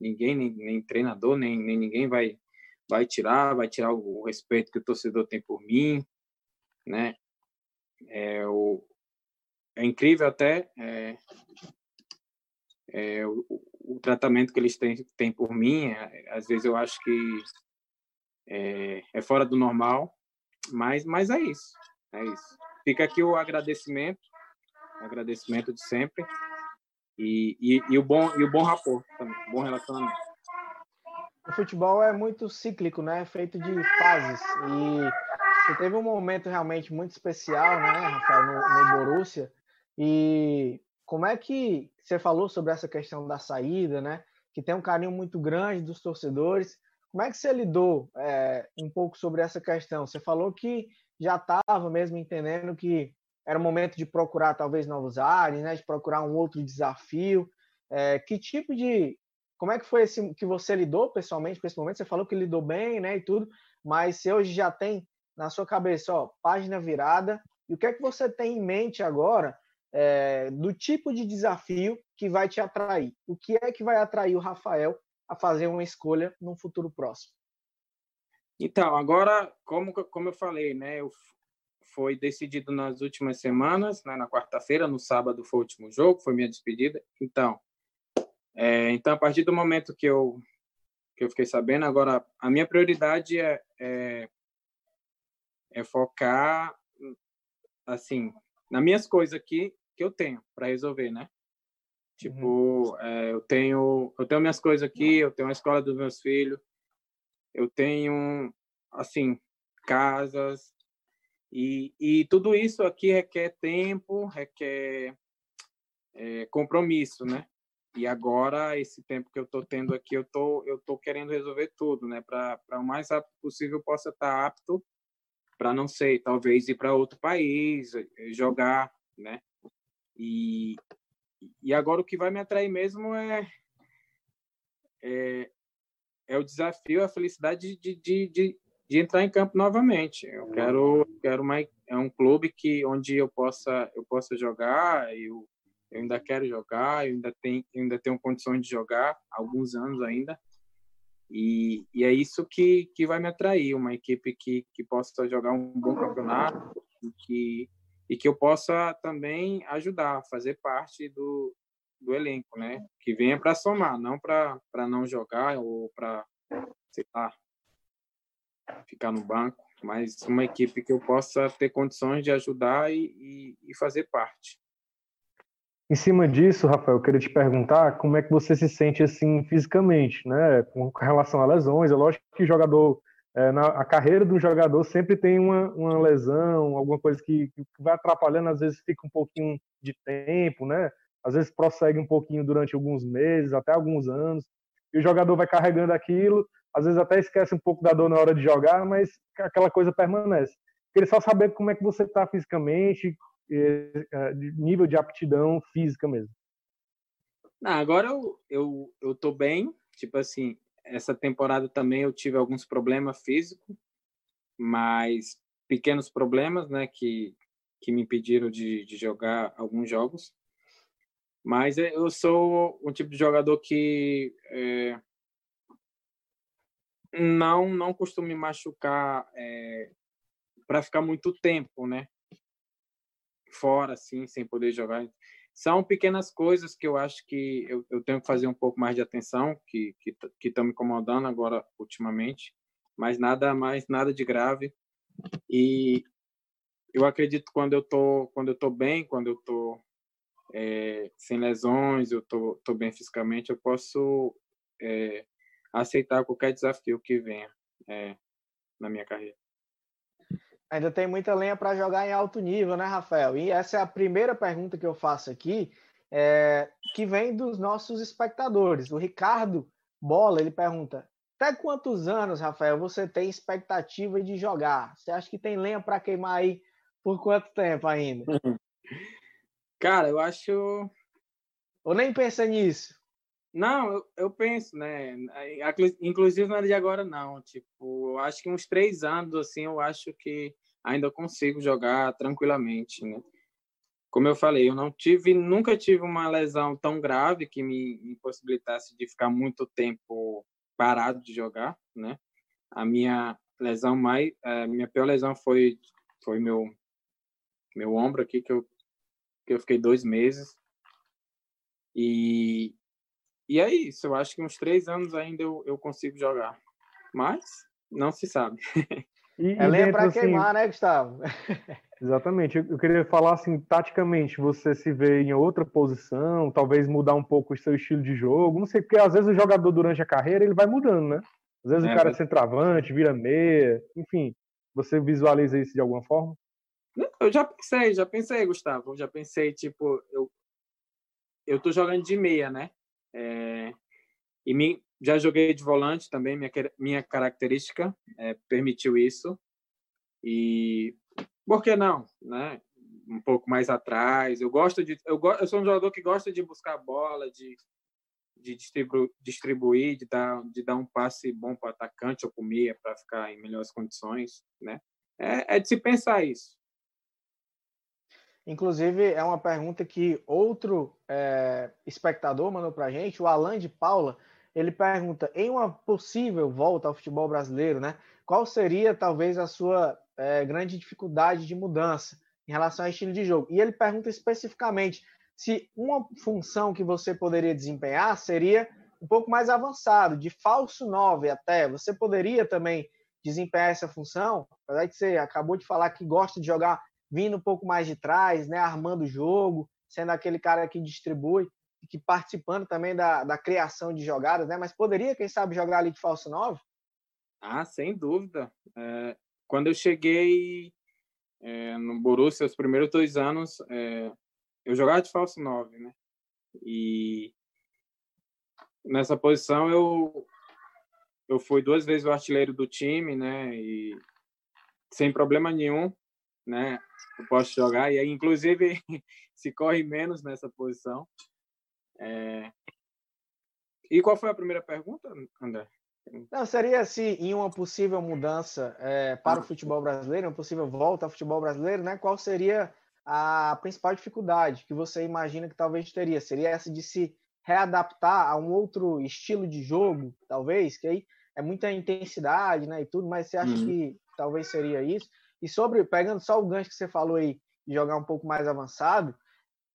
[SPEAKER 3] ninguém, nem, nem treinador, nem, nem ninguém vai vai tirar, vai tirar o respeito que o torcedor tem por mim, né? É, o, é incrível até é, é, o, tratamento que eles têm, têm por mim. É, às vezes eu acho que é, é fora do normal, mas, mas é isso, é isso. Fica aqui o agradecimento agradecimento de sempre e, e, e o bom e o bom rapport também, bom relacionamento.
[SPEAKER 1] O futebol é muito cíclico, né? É feito de fases e você teve um momento realmente muito especial, né, Rafael, no, no Borussia e como é que você falou sobre essa questão da saída, né? Que tem um carinho muito grande dos torcedores. Como é que você lidou é, um pouco sobre essa questão? Você falou que já estava mesmo entendendo que era o momento de procurar talvez novos ares, né? De procurar um outro desafio. É, que tipo de, como é que foi esse que você lidou pessoalmente com esse momento? Você falou que lidou bem, né? E tudo, mas se hoje já tem na sua cabeça, ó, página virada. E o que é que você tem em mente agora é, do tipo de desafio que vai te atrair? O que é que vai atrair o Rafael a fazer uma escolha num futuro próximo?
[SPEAKER 3] Então, agora, como, como eu falei, né, eu, foi decidido nas últimas semanas, né, na quarta-feira, no sábado foi o último jogo, foi minha despedida. Então, é, então a partir do momento que eu que eu fiquei sabendo, agora a minha prioridade é, é, é focar assim nas minhas coisas aqui que eu tenho para resolver, né? Tipo, uhum. é, eu tenho eu tenho minhas coisas aqui, eu tenho a escola dos meus filhos, eu tenho assim casas e, e tudo isso aqui requer tempo, requer é, compromisso, né? E agora esse tempo que eu estou tendo aqui, eu tô eu tô querendo resolver tudo, né? Para o mais rápido possível eu possa estar tá apto para não sei, talvez ir para outro país, eh, jogar, né? E e agora o que vai me atrair mesmo é é, é o desafio, a felicidade de, de, de, de entrar em campo novamente. Eu quero, quero mais, é um clube que onde eu possa eu possa jogar, eu, eu ainda quero jogar, eu ainda tenho eu ainda tenho condições de jogar alguns anos ainda. E, e é isso que, que vai me atrair, uma equipe que, que possa jogar um bom campeonato que, e que eu possa também ajudar, fazer parte do, do elenco, né? Que venha para somar, não para não jogar ou para, sei lá, ficar no banco, mas uma equipe que eu possa ter condições de ajudar e, e, e fazer parte.
[SPEAKER 2] Em cima disso, Rafael, eu queria te perguntar como é que você se sente assim fisicamente, né? Com relação a lesões. É lógico que jogador, é, na, a carreira do jogador sempre tem uma, uma lesão, alguma coisa que, que, vai atrapalhando, às vezes fica um pouquinho de tempo, né? às vezes prossegue um pouquinho durante alguns meses, até alguns anos, e o jogador vai carregando aquilo, às vezes até esquece um pouco da dor na hora de jogar, mas aquela coisa permanece. Queria só saber como é que você está fisicamente, é, nível de aptidão física mesmo.
[SPEAKER 3] Ah, agora eu, eu, eu tô bem, tipo assim, essa temporada também eu tive alguns problemas físicos, mas pequenos problemas, né, que, que me impediram de, de jogar alguns jogos. Mas é, eu sou um tipo de jogador que é, não não costumo me machucar é, para ficar muito tempo, né? Fora, assim, sem poder jogar. São pequenas coisas que eu acho que eu, eu tenho que fazer um pouco mais de atenção, que que estão me incomodando agora ultimamente, mas nada mais nada de grave. E eu acredito quando eu tô quando eu tô bem, quando eu tô é, sem lesões, eu tô, tô bem fisicamente, eu posso é, aceitar qualquer desafio que venha é, na minha carreira.
[SPEAKER 1] Ainda tem muita lenha para jogar em alto nível, né, Rafael? E essa é a primeira pergunta que eu faço aqui, é, que vem dos nossos espectadores. O Ricardo Bola, ele pergunta: até quantos anos, Rafael, você tem expectativa de jogar? Você acha que tem lenha para queimar aí por quanto tempo ainda? <laughs>
[SPEAKER 3] Cara, eu acho.
[SPEAKER 1] Ou nem pensa nisso?
[SPEAKER 3] Não, eu, eu, penso, né? Inclusive não é de agora, não. Tipo, acho que uns três anos, assim, eu acho que ainda consigo jogar tranquilamente, né? Como eu falei, eu não tive, nunca tive uma lesão tão grave que me impossibilitasse de ficar muito tempo parado de jogar, né? A minha lesão mais, a minha pior lesão foi foi meu meu ombro aqui que eu que eu fiquei dois meses. E, e é isso, eu acho que uns três anos ainda eu, eu consigo jogar. Mas não se sabe.
[SPEAKER 1] E, é lenha para assim, queimar, né, Gustavo? <laughs>
[SPEAKER 2] Exatamente. Eu queria falar assim, taticamente, você se vê em outra posição, talvez mudar um pouco o seu estilo de jogo. Não sei, porque às vezes o jogador durante a carreira ele vai mudando, né? Às vezes é, o cara é centroavante, vira meia, enfim. Você visualiza isso de alguma forma?
[SPEAKER 3] Eu já pensei, já pensei, Gustavo. Já pensei, tipo, eu, eu tô jogando de meia, né? É, e me, já joguei de volante também, minha, minha característica é, permitiu isso. E por que não, né? Um pouco mais atrás. Eu gosto de, eu, go, eu sou um jogador que gosta de buscar bola, de, de distribuir, distribuir de, dar, de dar um passe bom para o atacante ou para o meia para ficar em melhores condições, né? É, é de se pensar isso.
[SPEAKER 1] Inclusive, é uma pergunta que outro é, espectador mandou para a gente, o Alan de Paula. Ele pergunta: em uma possível volta ao futebol brasileiro, né? qual seria talvez a sua é, grande dificuldade de mudança em relação ao estilo de jogo. E ele pergunta especificamente se uma função que você poderia desempenhar seria um pouco mais avançado, de falso 9 até. Você poderia também desempenhar essa função, apesar que você acabou de falar que gosta de jogar vindo um pouco mais de trás, né, armando o jogo, sendo aquele cara que distribui, e que participando também da, da criação de jogadas, né? Mas poderia, quem sabe, jogar ali de falso 9?
[SPEAKER 3] Ah, sem dúvida. É, quando eu cheguei é, no Borussia, os primeiros dois anos, é, eu jogava de falso 9, né? E nessa posição eu eu fui duas vezes o artilheiro do time, né? E sem problema nenhum, né? Eu posso jogar e aí, inclusive, <laughs> se corre menos nessa posição. É... E qual foi a primeira pergunta, André?
[SPEAKER 1] Não, seria se em uma possível mudança é, para o futebol brasileiro, uma possível volta ao futebol brasileiro, né? Qual seria a principal dificuldade que você imagina que talvez teria? Seria essa de se readaptar a um outro estilo de jogo, talvez, que aí é muita intensidade, né, e tudo, mas você acha uhum. que talvez seria isso? E sobre, pegando só o gancho que você falou aí, de jogar um pouco mais avançado,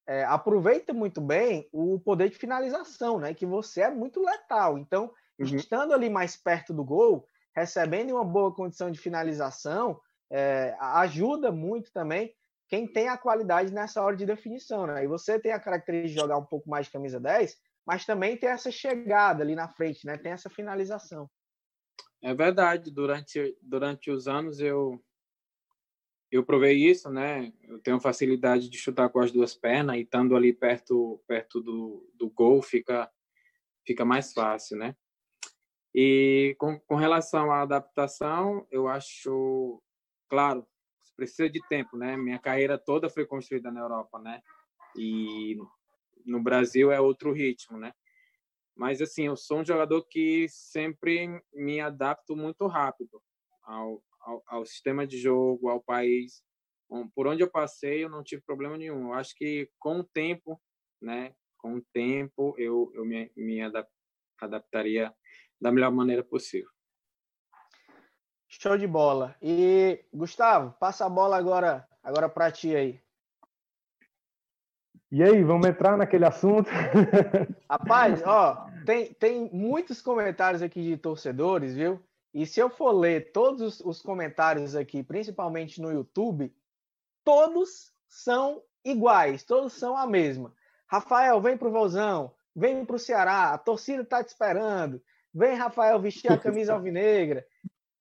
[SPEAKER 1] é, aproveita muito bem o poder de finalização, né, que você é muito letal. Então, uhum. estando ali mais perto do gol, recebendo uma boa condição de finalização, é, ajuda muito também quem tem a qualidade nessa hora de definição, né? E você tem a característica de jogar um pouco mais de camisa 10, mas também tem essa chegada ali na frente, né? Tem essa finalização.
[SPEAKER 3] É verdade, durante durante os anos eu eu provei isso, né? Eu tenho facilidade de chutar com as duas pernas e estando ali perto perto do, do gol fica fica mais fácil, né? E com, com relação à adaptação, eu acho, claro, precisa de tempo, né? Minha carreira toda foi construída na Europa, né? E no Brasil é outro ritmo, né? Mas assim, eu sou um jogador que sempre me adapto muito rápido ao, ao, ao sistema de jogo, ao país. Por onde eu passei, eu não tive problema nenhum. Eu acho que com o tempo, né? Com o tempo, eu, eu me, me adaptaria da melhor maneira possível.
[SPEAKER 1] Show de bola. E Gustavo, passa a bola agora, agora para ti aí.
[SPEAKER 2] E aí, vamos entrar naquele assunto? <laughs>
[SPEAKER 1] Rapaz, ó, tem, tem muitos comentários aqui de torcedores, viu? E se eu for ler todos os comentários aqui, principalmente no YouTube, todos são iguais, todos são a mesma. Rafael, vem pro Vozão, vem pro Ceará, a torcida tá te esperando. Vem, Rafael, vestir a camisa alvinegra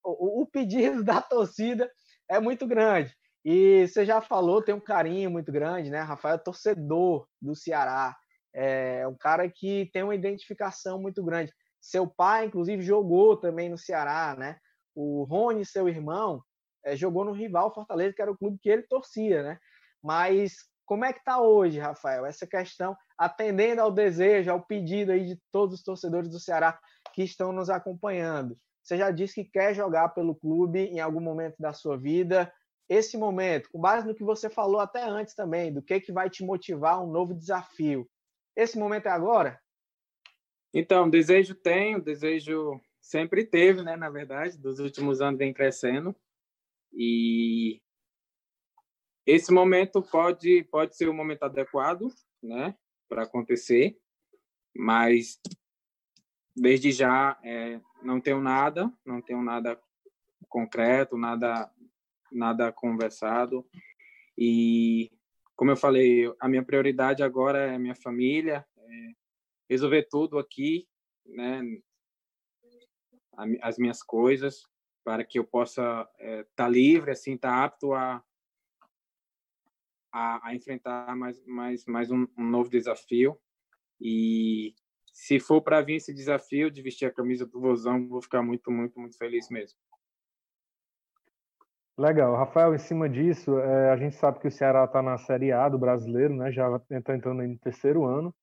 [SPEAKER 1] o, o pedido da torcida é muito grande. E você já falou, tem um carinho muito grande, né? Rafael é torcedor do Ceará. É um cara que tem uma identificação muito grande. Seu pai, inclusive, jogou também no Ceará, né? O Rony, seu irmão, é, jogou no rival Fortaleza, que era o clube que ele torcia, né? Mas como é que está hoje, Rafael? Essa questão, atendendo ao desejo, ao pedido aí de todos os torcedores do Ceará que estão nos acompanhando. Você já disse que quer jogar pelo clube em algum momento da sua vida. Esse momento, com base no que você falou até antes também, do que, que vai te motivar um novo desafio. Esse momento é agora?
[SPEAKER 3] Então, desejo tenho, desejo sempre teve, né, na verdade, dos últimos anos vem crescendo. E esse momento pode pode ser o momento adequado, né, para acontecer, mas desde já é, não tenho nada, não tenho nada concreto, nada nada conversado e como eu falei, a minha prioridade agora é minha família, é resolver tudo aqui, né, as minhas coisas para que eu possa estar é, tá livre, assim, estar tá apto a, a, a, enfrentar mais mais mais um, um novo desafio e se for para vir esse desafio de vestir a camisa do Vozão, vou ficar muito, muito, muito feliz mesmo.
[SPEAKER 2] Legal. Rafael, em cima disso, é, a gente sabe que o Ceará está na Série A do Brasileiro, né? já está entrando no terceiro ano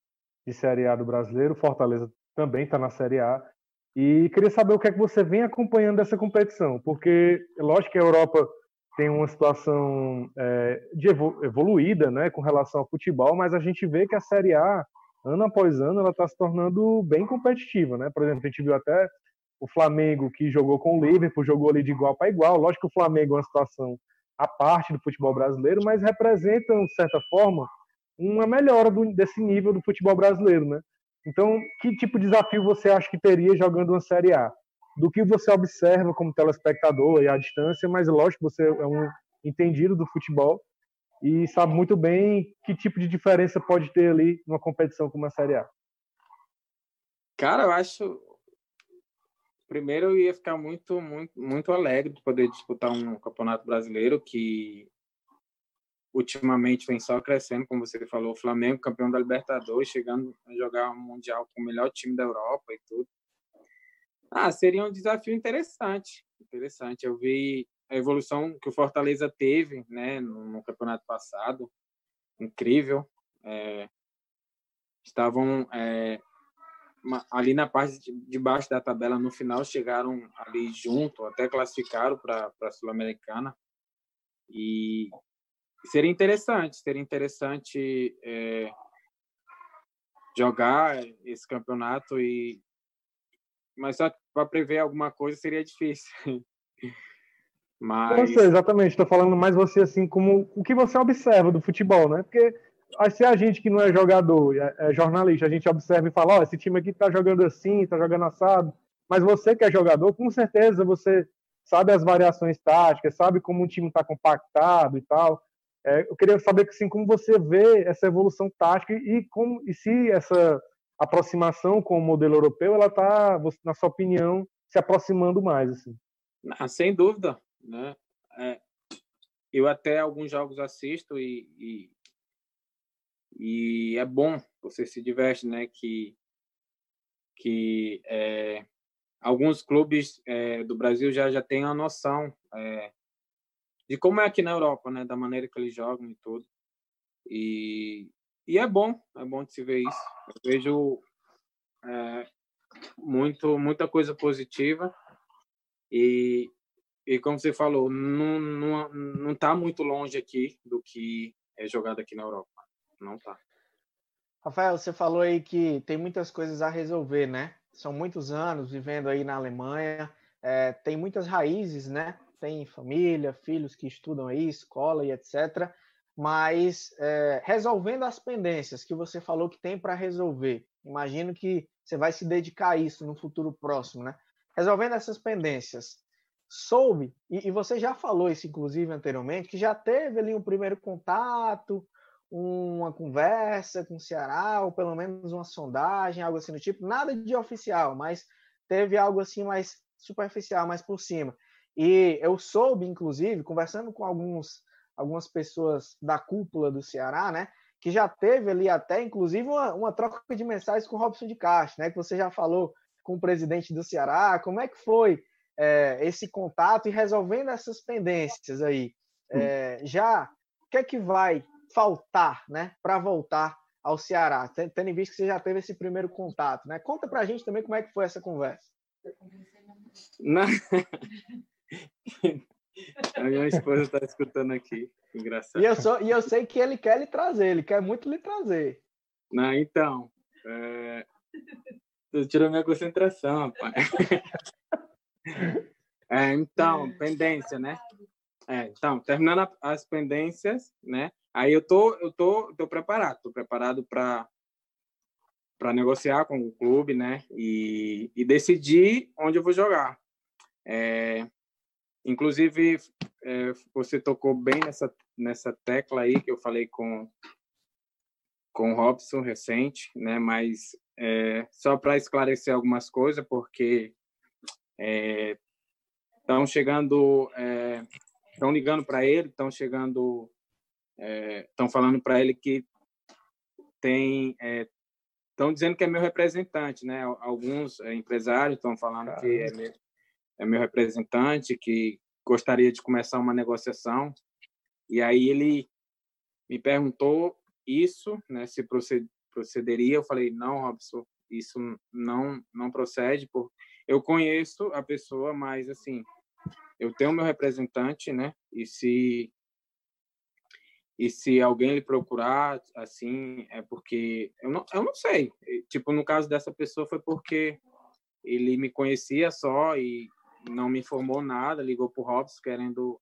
[SPEAKER 2] de Série A do Brasileiro. Fortaleza também está na Série A. E queria saber o que é que você vem acompanhando dessa competição, porque lógico que a Europa tem uma situação é, de evoluída né, com relação ao futebol, mas a gente vê que a Série A ano após ano, ela está se tornando bem competitiva, né? Por exemplo, a gente viu até o Flamengo que jogou com o Liverpool, jogou ali de igual para igual. Lógico que o Flamengo é uma situação à parte do futebol brasileiro, mas representam, de certa forma, uma melhora do, desse nível do futebol brasileiro, né? Então, que tipo de desafio você acha que teria jogando uma Série A? Do que você observa como telespectador e à distância, mas lógico, você é um entendido do futebol e sabe muito bem que tipo de diferença pode ter ali numa competição como a Série A.
[SPEAKER 3] Cara, eu acho. Primeiro, eu ia ficar muito, muito, muito alegre de poder disputar um campeonato brasileiro que ultimamente vem só crescendo, como você falou, o Flamengo campeão da Libertadores, chegando a jogar um mundial com o melhor time da Europa e tudo. Ah, seria um desafio interessante, interessante. Eu vi a evolução que o Fortaleza teve, né, no, no campeonato passado, incrível. É, estavam é, ali na parte de, baixo da tabela, no final chegaram ali junto, até classificaram para a Sul-Americana. E seria interessante, seria interessante é, jogar esse campeonato e mas só para prever alguma coisa seria difícil. <laughs>
[SPEAKER 2] Mas você, exatamente, estou falando mais você assim como o que você observa do futebol, né? Porque se a gente que não é jogador, é, é jornalista, a gente observa e fala, ó, oh, esse time aqui tá jogando assim, tá jogando assado, mas você que é jogador, com certeza você sabe as variações táticas, sabe como um time está compactado e tal. É, eu queria saber assim, como você vê essa evolução tática e, como, e se essa aproximação com o modelo europeu, ela está, na sua opinião, se aproximando mais. Assim.
[SPEAKER 3] Ah, sem dúvida. Né? É, eu até alguns jogos assisto e, e, e, é bom, você se diverte, né? Que, que é, alguns clubes é, do Brasil já, já têm a noção é, de como é aqui na Europa, né? Da maneira que eles jogam e tudo. E, e é bom, é bom de se ver isso. Eu vejo é, muito, muita coisa positiva e, e como você falou, não, não, não tá muito longe aqui do que é jogado aqui na Europa. Não tá.
[SPEAKER 1] Rafael, você falou aí que tem muitas coisas a resolver, né? São muitos anos vivendo aí na Alemanha, é, tem muitas raízes, né? Tem família, filhos que estudam aí, escola e etc. Mas é, resolvendo as pendências que você falou que tem para resolver, imagino que você vai se dedicar a isso no futuro próximo, né? Resolvendo essas pendências, soube, e, e você já falou isso inclusive anteriormente, que já teve ali um primeiro contato, uma conversa com o Ceará, ou pelo menos uma sondagem, algo assim do tipo, nada de oficial, mas teve algo assim mais superficial, mais por cima. E eu soube, inclusive, conversando com alguns, algumas pessoas da cúpula do Ceará, né? Que já teve ali até, inclusive, uma, uma troca de mensagens com o Robson de Castro, né? Que você já falou com o presidente do Ceará. Como é que foi é, esse contato e resolvendo essas pendências aí? É, já, o que é que vai faltar, né? Para voltar ao Ceará, tendo em vista que você já teve esse primeiro contato, né? Conta para a gente também como é que foi essa conversa.
[SPEAKER 3] Não. <laughs> <laughs> A minha esposa está escutando aqui. Engraçado.
[SPEAKER 1] E eu, sou, e eu sei que ele quer lhe trazer, ele quer muito lhe trazer.
[SPEAKER 3] Não, então. É... Tu tirou minha concentração, pai. <laughs> É, então, pendência, né? É, então, terminando as pendências, né? Aí eu tô, eu tô, tô preparado, tô preparado para para negociar com o clube, né? E, e decidir onde eu vou jogar. É, Inclusive, é, você tocou bem nessa, nessa tecla aí que eu falei com, com o Robson recente, né? Mas é, só para esclarecer algumas coisas, porque estão é, chegando, estão é, ligando para ele, estão chegando, estão é, falando para ele que tem estão dizendo que é meu representante, né? Alguns empresários estão falando Caramba. que é meu, é meu representante, que gostaria de começar uma negociação. E aí ele me perguntou isso, né, se procederia. Eu falei, não, Robson, isso não não procede, por eu conheço a pessoa, mas assim, eu tenho meu representante, né? E se e se alguém lhe procurar, assim, é porque eu não, eu não sei. Tipo, no caso dessa pessoa foi porque ele me conhecia só e não me informou nada, ligou para o Robson querendo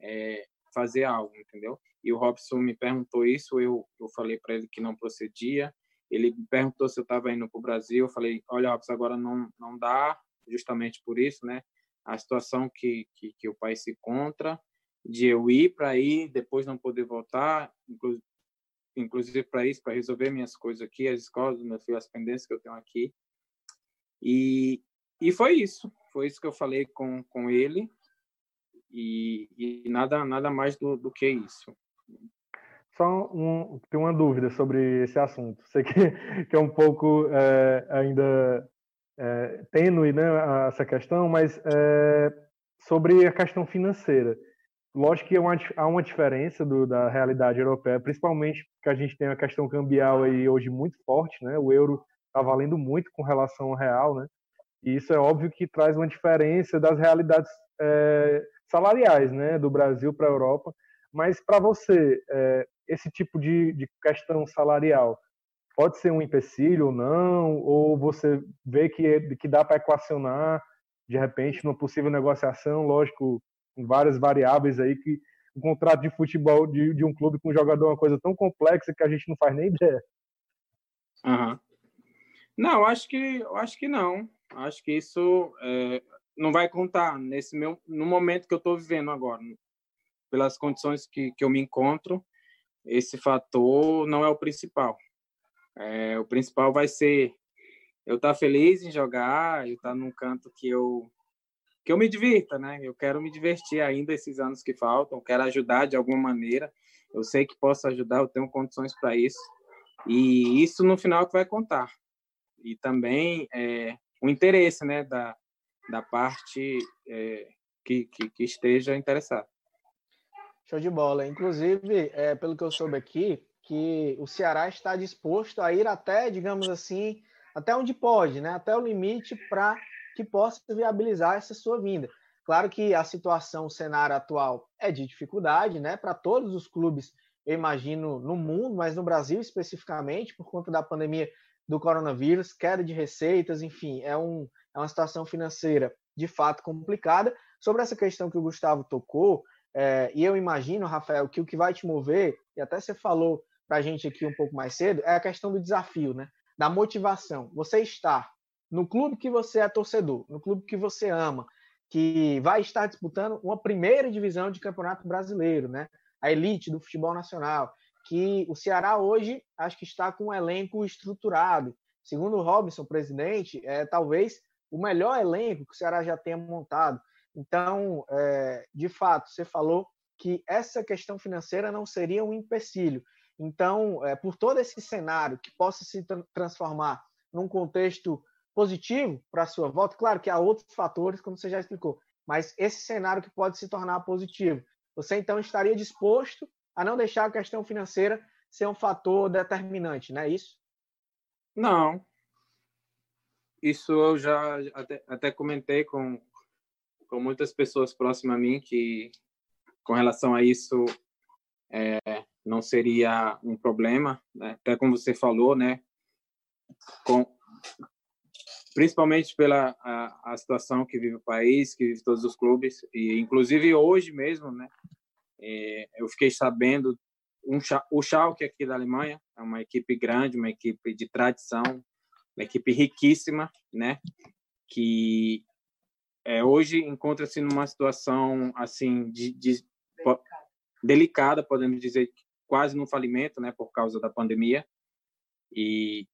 [SPEAKER 3] é, fazer algo, entendeu? E o Robson me perguntou isso, eu, eu falei para ele que não procedia. Ele me perguntou se eu estava indo para o Brasil. Eu falei: olha, Robson, agora não, não dá, justamente por isso, né? A situação que, que, que o país se encontra, de eu ir para aí, depois não poder voltar, inclusive, inclusive para isso, para resolver minhas coisas aqui, as escolas, meus filhos, as pendências que eu tenho aqui. E, e foi isso, foi isso que eu falei com, com ele e, e nada nada mais do, do que isso.
[SPEAKER 2] Só um, tem uma dúvida sobre esse assunto. Sei que, que é um pouco é, ainda é, tênue né, essa questão, mas é, sobre a questão financeira. Lógico que há uma, há uma diferença do, da realidade europeia, principalmente porque a gente tem a questão cambial aí hoje muito forte, né? O euro está valendo muito com relação ao real, né? E isso é óbvio que traz uma diferença das realidades é, salariais, né? Do Brasil para a Europa. Mas para você, é, esse tipo de, de questão salarial pode ser um empecilho ou não? Ou você vê que, que dá para equacionar de repente numa possível negociação, lógico, com várias variáveis aí que um contrato de futebol de, de um clube com um jogador é uma coisa tão complexa que a gente não faz nem ideia.
[SPEAKER 3] Uhum. Não, acho que acho que não. Acho que isso é, não vai contar nesse meu no momento que eu estou vivendo agora, pelas condições que, que eu me encontro. Esse fator não é o principal. É, o principal vai ser eu estar tá feliz em jogar, eu estar tá num canto que eu que eu me divirta, né? Eu quero me divertir ainda esses anos que faltam, quero ajudar de alguma maneira. Eu sei que posso ajudar, eu tenho condições para isso. E isso no final é que vai contar. E também é, o interesse, né, da, da parte é, que, que, que, esteja interessada.
[SPEAKER 1] Show de bola. Inclusive, é, pelo que eu soube aqui, que o Ceará está disposto a ir até, digamos assim, até onde pode, né? Até o limite para que possa viabilizar essa sua vinda. Claro que a situação, o cenário atual é de dificuldade, né, para todos os clubes, eu imagino, no mundo, mas no Brasil especificamente, por conta da pandemia do coronavírus, queda de receitas, enfim, é, um, é uma situação financeira de fato complicada. Sobre essa questão que o Gustavo tocou, é, e eu imagino, Rafael, que o que vai te mover, e até você falou para a gente aqui um pouco mais cedo, é a questão do desafio, né? Da motivação. Você está no clube que você é torcedor, no clube que você ama, que vai estar disputando uma primeira divisão de campeonato brasileiro, né? A elite do futebol nacional, que o Ceará hoje acho que está com um elenco estruturado. Segundo o Robinson, presidente, é talvez o melhor elenco que o Ceará já tenha montado. Então, é, de fato, você falou que essa questão financeira não seria um empecilho. Então, é, por todo esse cenário que possa se transformar num contexto positivo para a sua volta. Claro que há outros fatores, como você já explicou, mas esse cenário que pode se tornar positivo. Você então estaria disposto a não deixar a questão financeira ser um fator determinante, não é isso?
[SPEAKER 3] Não. Isso eu já até, até comentei com, com muitas pessoas próximas a mim que, com relação a isso, é, não seria um problema. Né? Até como você falou, né? Com, principalmente pela a, a, situação que vive o país, que vive todos os clubes, e inclusive hoje mesmo, né? É, eu fiquei sabendo um, o Schalke aqui da Alemanha é uma equipe grande, uma equipe de tradição, uma equipe riquíssima, né? Que é, hoje encontra-se numa situação assim de, de delicada. delicada, podemos dizer, quase no falimento, né? Por causa da pandemia e,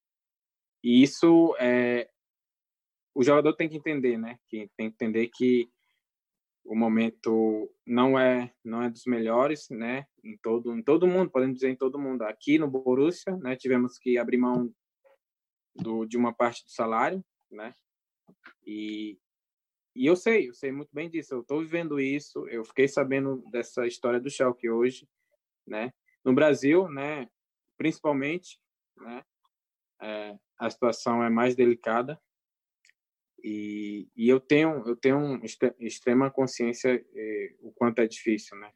[SPEAKER 3] e isso é, o jogador tem que entender, né? Que tem que entender que o momento não é não é dos melhores, né? Em todo em todo mundo, podemos dizer em todo mundo. Aqui no Borussia, né? Tivemos que abrir mão do, de uma parte do salário, né? E e eu sei, eu sei muito bem disso. Eu estou vivendo isso. Eu fiquei sabendo dessa história do Schalke hoje, né? No Brasil, né? Principalmente, né? É, a situação é mais delicada, e, e eu tenho eu tenho extrema consciência eh, o quanto é difícil, né?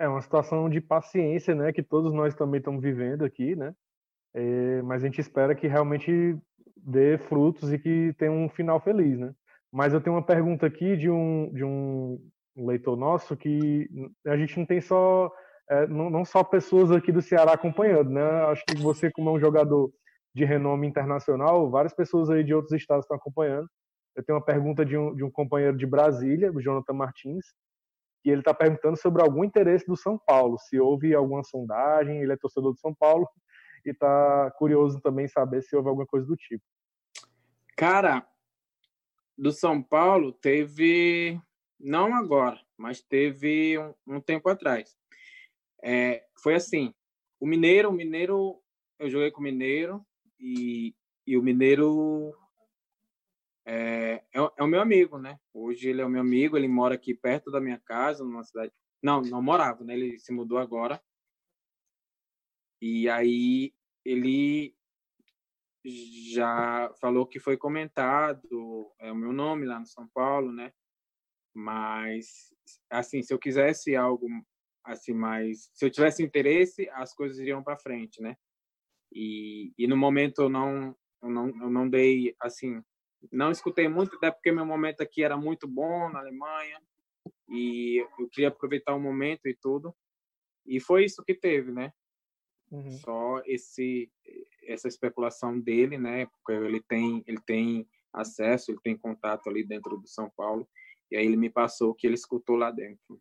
[SPEAKER 2] É uma situação de paciência, né, que todos nós também estamos vivendo aqui, né? É, mas a gente espera que realmente dê frutos e que tenha um final feliz, né? Mas eu tenho uma pergunta aqui de um, de um leitor nosso que a gente não tem só é, não, não, só pessoas aqui do Ceará acompanhando, né? Acho que você, como é um jogador de renome internacional, várias pessoas aí de outros estados estão acompanhando. Eu tenho uma pergunta de um, de um companheiro de Brasília, o Jonathan Martins, e ele está perguntando sobre algum interesse do São Paulo, se houve alguma sondagem, ele é torcedor do São Paulo <laughs> e está curioso também saber se houve alguma coisa do tipo.
[SPEAKER 3] Cara, do São Paulo teve, não agora, mas teve um, um tempo atrás. É, foi assim, o Mineiro, o Mineiro, eu joguei com o Mineiro e, e o Mineiro é, é, é, o meu amigo, né? Hoje ele é o meu amigo, ele mora aqui perto da minha casa, numa cidade. Não, não morava, né? Ele se mudou agora. E aí ele já falou que foi comentado é o meu nome lá no São Paulo, né? Mas assim, se eu quisesse algo assim, mas se eu tivesse interesse, as coisas iriam para frente, né? E, e no momento eu não, eu não, eu não dei, assim, não escutei muito, até porque meu momento aqui era muito bom na Alemanha e eu queria aproveitar o momento e tudo. E foi isso que teve, né? Uhum. Só esse essa especulação dele, né? Porque ele tem ele tem acesso, ele tem contato ali dentro do São Paulo. E aí ele me passou que ele escutou lá dentro.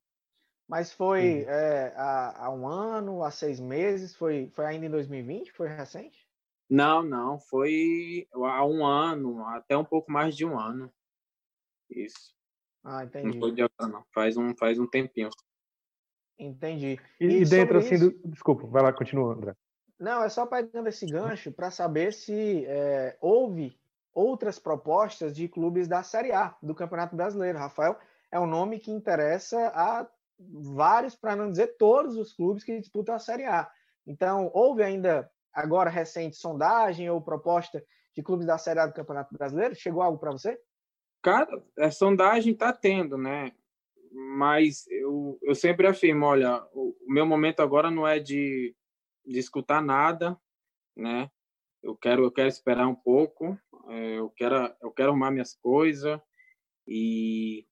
[SPEAKER 1] Mas foi é, há, há, um ano, há seis meses? Foi, foi ainda em 2020? Foi recente?
[SPEAKER 3] Não, não. Foi há um ano, até um pouco mais de um ano. Isso.
[SPEAKER 1] Ah, entendi. Não
[SPEAKER 3] foi de agora, não. Faz um, faz um tempinho.
[SPEAKER 1] Entendi.
[SPEAKER 2] E, e dentro, assim, isso... do... desculpa, vai lá, continua, André.
[SPEAKER 1] Não, é só pegando esse gancho para saber se é, houve outras propostas de clubes da Série A do Campeonato Brasileiro. Rafael é um nome que interessa a vários, para não dizer todos os clubes que disputam a Série A. Então, houve ainda, agora recente, sondagem ou proposta de clubes da Série A do Campeonato Brasileiro? Chegou algo para você?
[SPEAKER 3] Cara, a sondagem está tendo, né? Mas eu, eu sempre afirmo, olha, o, o meu momento agora não é de, de escutar nada, né? Eu quero, eu quero esperar um pouco, é, eu quero, eu quero arrumar minhas coisas e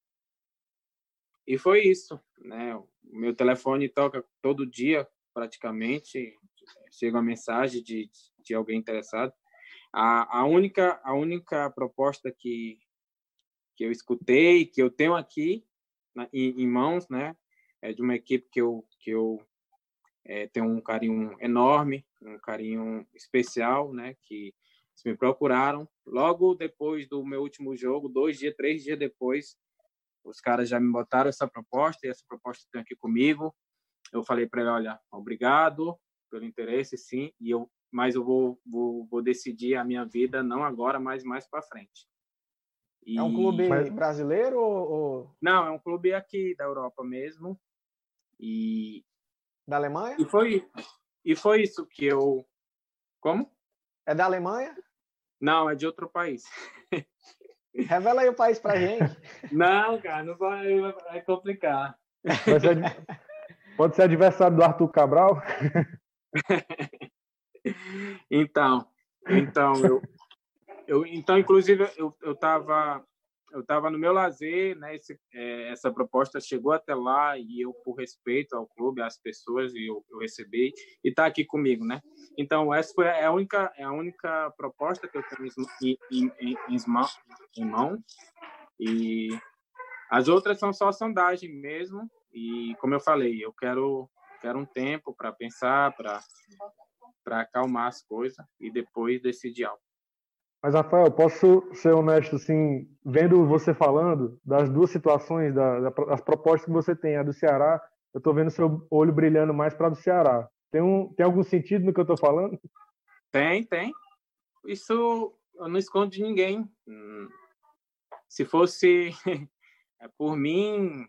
[SPEAKER 3] e foi isso, né? O meu telefone toca todo dia, praticamente, chega uma mensagem de, de alguém interessado. A, a, única, a única proposta que, que eu escutei, que eu tenho aqui na, em, em, mãos, né? É de uma equipe que eu, que eu é, tenho um carinho enorme, um carinho especial, né? Que me procuraram logo depois do meu último jogo, dois dias, três dias depois, os caras já me botaram essa proposta e essa proposta tem aqui comigo. Eu falei para ele, olha, obrigado pelo interesse, sim, e eu, mas eu vou, vou, vou decidir a minha vida não agora, mas mais para frente.
[SPEAKER 1] E... É um clube brasileiro ou...
[SPEAKER 3] Não, é um clube aqui da Europa mesmo. E
[SPEAKER 1] da Alemanha?
[SPEAKER 3] E foi e foi isso que eu Como?
[SPEAKER 1] É da Alemanha?
[SPEAKER 3] Não, é de outro país. <laughs>
[SPEAKER 1] Revela aí o país pra gente. <laughs>
[SPEAKER 3] Não, cara, não vai, vai complicar.
[SPEAKER 2] Ser, pode ser adversário do Arthur Cabral? <laughs>
[SPEAKER 3] então, então eu, eu então inclusive eu eu estava eu estava no meu lazer, né? Esse, é, essa proposta chegou até lá e eu, por respeito ao clube, às pessoas, eu, eu recebi e está aqui comigo, né? Então essa foi a única é a única proposta que eu tenho em, em, em, em mão e as outras são só sondagem mesmo. E como eu falei, eu quero quero um tempo para pensar, para para acalmar as coisas e depois decidir algo.
[SPEAKER 2] Mas, Rafael, posso ser honesto, assim, vendo você falando das duas situações, da, das propostas que você tem, a do Ceará, eu estou vendo seu olho brilhando mais para a do Ceará. Tem, um, tem algum sentido no que eu estou falando?
[SPEAKER 3] Tem, tem. Isso eu não escondo de ninguém. Se fosse <laughs> por mim,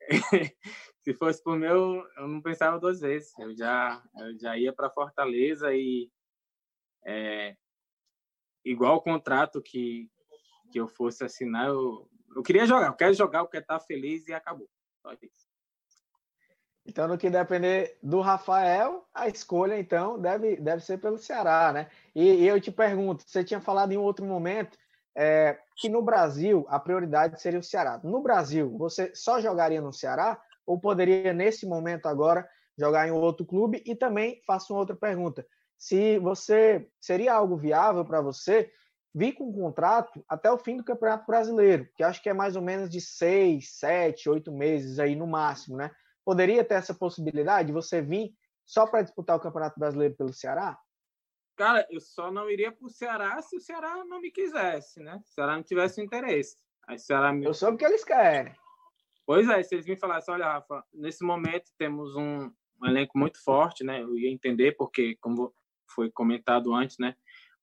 [SPEAKER 3] <laughs> se fosse por meu, eu não pensava duas vezes. Eu já, eu já ia para Fortaleza e é, igual o contrato que, que eu fosse assinar, eu, eu queria jogar, eu quero jogar, eu quero estar feliz e acabou. Só isso.
[SPEAKER 1] Então, no que depender do Rafael, a escolha, então, deve, deve ser pelo Ceará, né? E, e eu te pergunto, você tinha falado em outro momento é, que no Brasil a prioridade seria o Ceará. No Brasil, você só jogaria no Ceará ou poderia, nesse momento agora, jogar em outro clube? E também faço uma outra pergunta. Se você seria algo viável para você vir com um contrato até o fim do Campeonato Brasileiro, que acho que é mais ou menos de seis, sete, oito meses aí no máximo, né? Poderia ter essa possibilidade de você vir só para disputar o Campeonato Brasileiro pelo Ceará?
[SPEAKER 3] Cara, eu só não iria para o Ceará se o Ceará não me quisesse, né? Se o Ceará não tivesse interesse. Aí, Ceará me...
[SPEAKER 1] Eu soube que eles querem.
[SPEAKER 3] Pois é, se eles me falassem, olha, Rafa, nesse momento temos um, um elenco muito forte, né? Eu ia entender, porque, como foi comentado antes, né?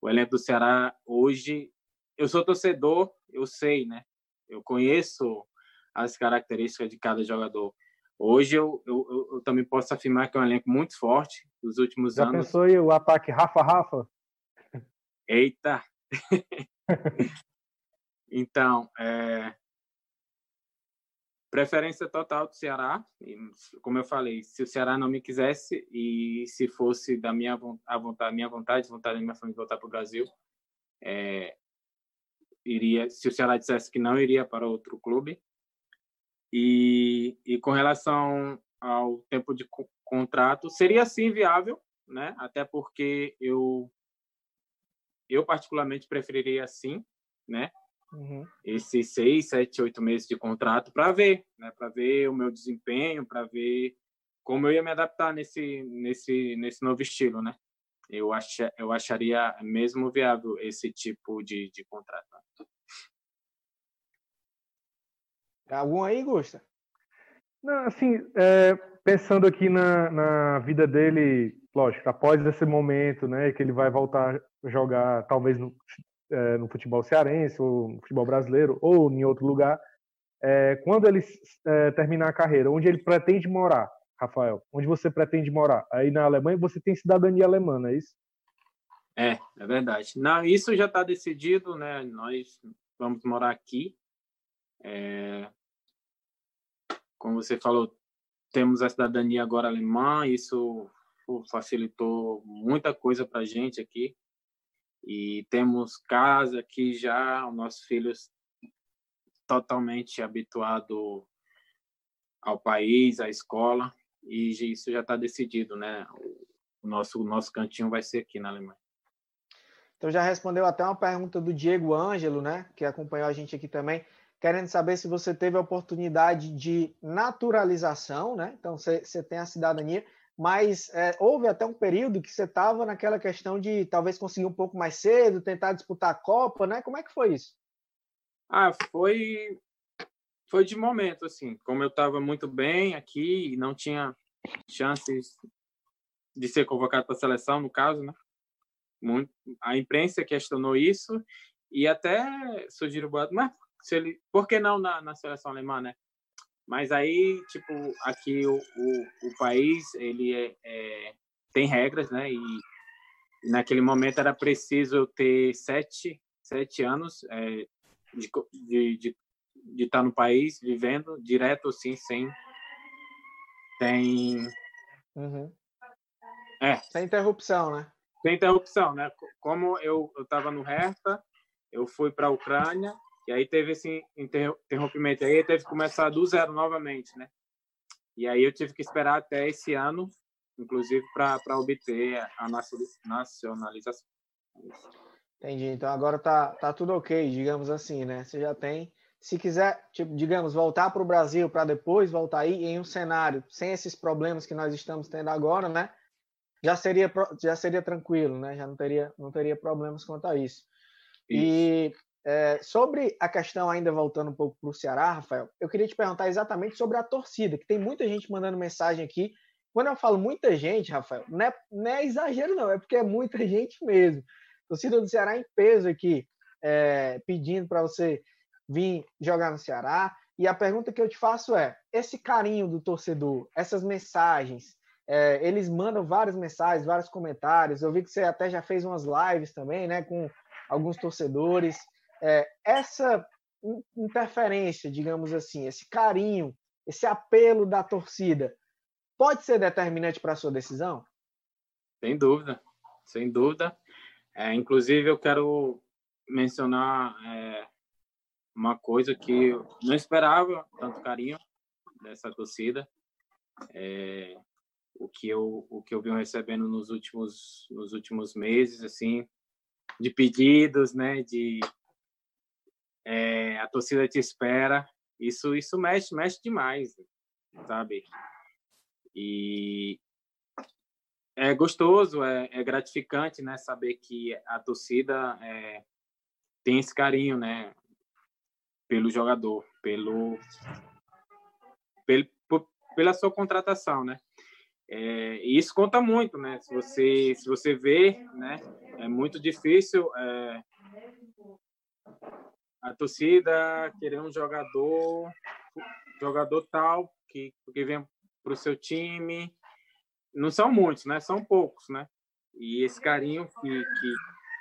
[SPEAKER 3] O elenco do Ceará hoje, eu sou torcedor, eu sei, né? Eu conheço as características de cada jogador. Hoje eu, eu, eu, também posso afirmar que é um elenco muito forte dos últimos
[SPEAKER 2] Já
[SPEAKER 3] anos.
[SPEAKER 2] Já pensou aí o ataque Rafa-Rafa?
[SPEAKER 3] Eita! <laughs> então, é, Preferência total do Ceará. E, como eu falei, se o Ceará não me quisesse e se fosse da minha a vontade, minha vontade, vontade da minha família voltar para o Brasil, é, iria. Se o Ceará dissesse que não iria para outro clube. E, e com relação ao tempo de contrato, seria sim viável, né? Até porque eu eu particularmente preferiria assim, né? Uhum. esses seis, sete, oito meses de contrato para ver, né? Para ver o meu desempenho, para ver como eu ia me adaptar nesse nesse nesse novo estilo, né? Eu acho eu acharia mesmo viável esse tipo de, de contrato.
[SPEAKER 1] Algum aí, Gusta?
[SPEAKER 2] Não, assim, é, pensando aqui na, na vida dele, lógico, após esse momento, né, que ele vai voltar a jogar, talvez no, é, no futebol cearense, ou no futebol brasileiro, ou em outro lugar, é, quando ele é, terminar a carreira, onde ele pretende morar, Rafael? Onde você pretende morar? Aí na Alemanha você tem cidadania alemã, não é isso?
[SPEAKER 3] É, é verdade. Não, isso já está decidido, né? Nós vamos morar aqui. É... Como você falou, temos a cidadania agora alemã, isso facilitou muita coisa para a gente aqui e temos casa aqui já, os nossos filhos totalmente habituado ao país, à escola, e isso já está decidido, né? O nosso, o nosso cantinho vai ser aqui na Alemanha.
[SPEAKER 1] Então já respondeu até uma pergunta do Diego Ângelo, né? Que acompanhou a gente aqui também, querendo saber se você teve a oportunidade de naturalização, né? Então você, tem a cidadania, mas é, houve até um período que você estava naquela questão de talvez conseguir um pouco mais cedo, tentar disputar a Copa, né? Como é que foi isso?
[SPEAKER 3] Ah, foi foi de momento assim, como eu estava muito bem aqui e não tinha chances de ser convocado para a seleção, no caso, né? Muito, a imprensa questionou isso e até surgiram boatos, mas se ele, por que não na, na seleção alemã, né? Mas aí, tipo, aqui o, o, o país, ele é, é, tem regras, né? E naquele momento era preciso eu ter sete, sete anos é, de, de, de, de estar no país, vivendo direto, assim, sem... Tem...
[SPEAKER 1] Uhum.
[SPEAKER 3] É.
[SPEAKER 1] Sem interrupção, né?
[SPEAKER 3] Sem interrupção, né? Como eu estava no Hertha, eu fui para a Ucrânia, e aí teve esse interrompimento, aí teve que começar do zero novamente, né? E aí eu tive que esperar até esse ano, inclusive, para obter a nacionalização.
[SPEAKER 1] Entendi. Então agora tá, tá tudo ok, digamos assim, né? Você já tem. Se quiser, tipo, digamos, voltar para o Brasil para depois voltar aí em um cenário sem esses problemas que nós estamos tendo agora, né? Já seria, já seria tranquilo, né? Já não teria, não teria problemas quanto a isso. isso. E é, sobre a questão, ainda voltando um pouco para o Ceará, Rafael, eu queria te perguntar exatamente sobre a torcida, que tem muita gente mandando mensagem aqui. Quando eu falo muita gente, Rafael, não é, não é exagero, não, é porque é muita <laughs> gente mesmo. torcida do Ceará em peso aqui, é, pedindo para você vir jogar no Ceará. E a pergunta que eu te faço é: esse carinho do torcedor, essas mensagens, é, eles mandam várias mensagens, vários comentários. Eu vi que você até já fez umas lives também, né, com alguns torcedores é, essa interferência, digamos assim, esse carinho, esse apelo da torcida, pode ser determinante para a sua decisão?
[SPEAKER 3] Sem dúvida, sem dúvida. É, inclusive, eu quero mencionar é, uma coisa que eu não esperava tanto carinho dessa torcida. É, o que eu o que eu venho recebendo nos últimos nos últimos meses assim de pedidos né de é, a torcida te espera isso isso mexe mexe demais sabe e é gostoso é, é gratificante né saber que a torcida é, tem esse carinho né pelo jogador pelo, pelo pela sua contratação né é, e isso conta muito, né? Se você se você vê, né? É muito difícil é, a torcida querer um jogador jogador tal que que vem para o seu time. Não são muitos, né? São poucos, né? E esse carinho que, que,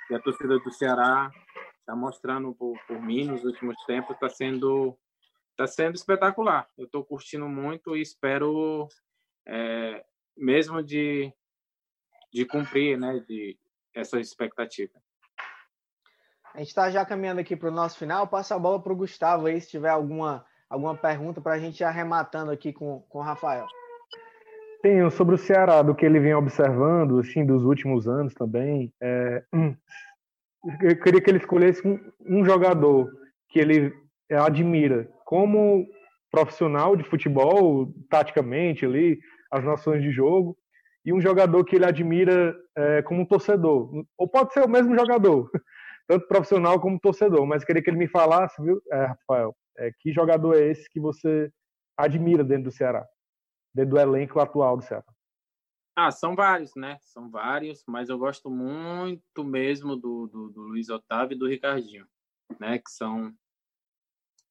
[SPEAKER 3] que a torcida do Ceará está mostrando por, por mim nos últimos tempos está sendo está sendo espetacular. Eu estou curtindo muito e espero é, mesmo de, de cumprir né, de essa expectativa.
[SPEAKER 1] A gente está já caminhando aqui para o nosso final. Passa a bola para o Gustavo aí, se tiver alguma, alguma pergunta para a gente ir arrematando aqui com, com o Rafael.
[SPEAKER 2] Tenho sobre o Ceará, do que ele vem observando, assim, dos últimos anos também. É, eu queria que ele escolhesse um, um jogador que ele admira como profissional de futebol, taticamente ali, as noções de jogo, e um jogador que ele admira é, como torcedor. Ou pode ser o mesmo jogador, tanto profissional como torcedor, mas queria que ele me falasse, viu, é, Rafael, é, que jogador é esse que você admira dentro do Ceará, dentro do elenco atual do Ceará?
[SPEAKER 3] Ah, são vários, né? São vários, mas eu gosto muito mesmo do, do, do Luiz Otávio e do Ricardinho, né? Que são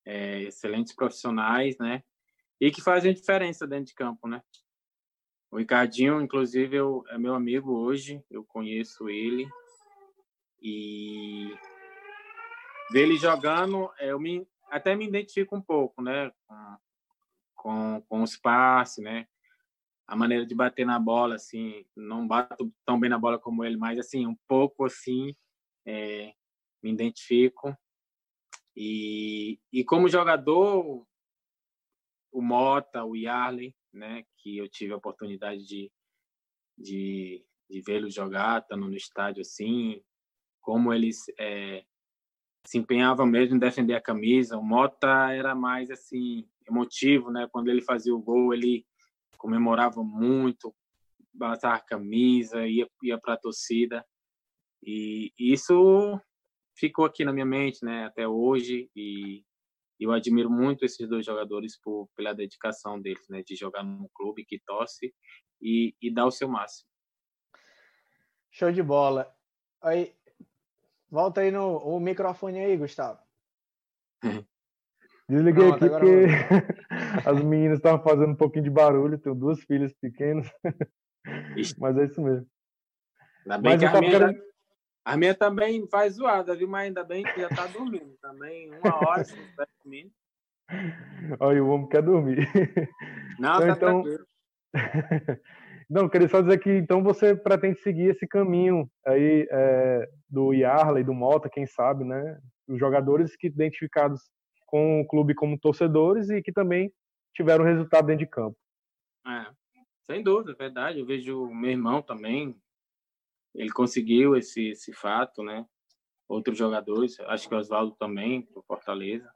[SPEAKER 3] é, excelentes profissionais, né? E que fazem diferença dentro de campo, né? O Ricardinho, inclusive, eu, é meu amigo hoje, eu conheço ele. E ver ele jogando, é, eu me, até me identifico um pouco, né? Com, com, com os passes, né? A maneira de bater na bola, assim, não bato tão bem na bola como ele, mas, assim, um pouco, assim, é, me identifico. E, e como jogador, o Mota, o Yarley, né, que eu tive a oportunidade de, de, de vê-los jogar, estando no estádio assim, como eles é, se empenhavam mesmo em defender a camisa. O Mota era mais assim emotivo, né? Quando ele fazia o gol, ele comemorava muito, balançava a camisa, ia, ia para a torcida. E isso ficou aqui na minha mente, né, até hoje e eu admiro muito esses dois jogadores por, pela dedicação deles, né, de jogar num clube que torce e, e dar o seu máximo.
[SPEAKER 1] Show de bola. Aí, volta aí no o microfone aí, Gustavo. <laughs>
[SPEAKER 2] Desliguei Pronto, aqui porque <laughs> as meninas estavam fazendo um pouquinho de barulho, tenho duas filhas pequenas. Mas é isso mesmo.
[SPEAKER 3] Ainda bem Mas que a minha, querendo... A minha também faz zoada, viu? Mas ainda bem que já tá dormindo. Também uma hora se estiver dormindo.
[SPEAKER 2] Olha, o homem quer dormir.
[SPEAKER 3] Não, então, tá então... tranquilo. <laughs>
[SPEAKER 2] Não, queria só dizer que então você pretende seguir esse caminho aí é, do Yarley, do Mota, quem sabe, né? Os jogadores que identificados com o clube como torcedores e que também tiveram resultado dentro de campo.
[SPEAKER 3] É, sem dúvida, é verdade. Eu vejo o meu irmão também, ele conseguiu esse, esse fato, né? Outros jogadores, acho que o Oswaldo também, do Fortaleza.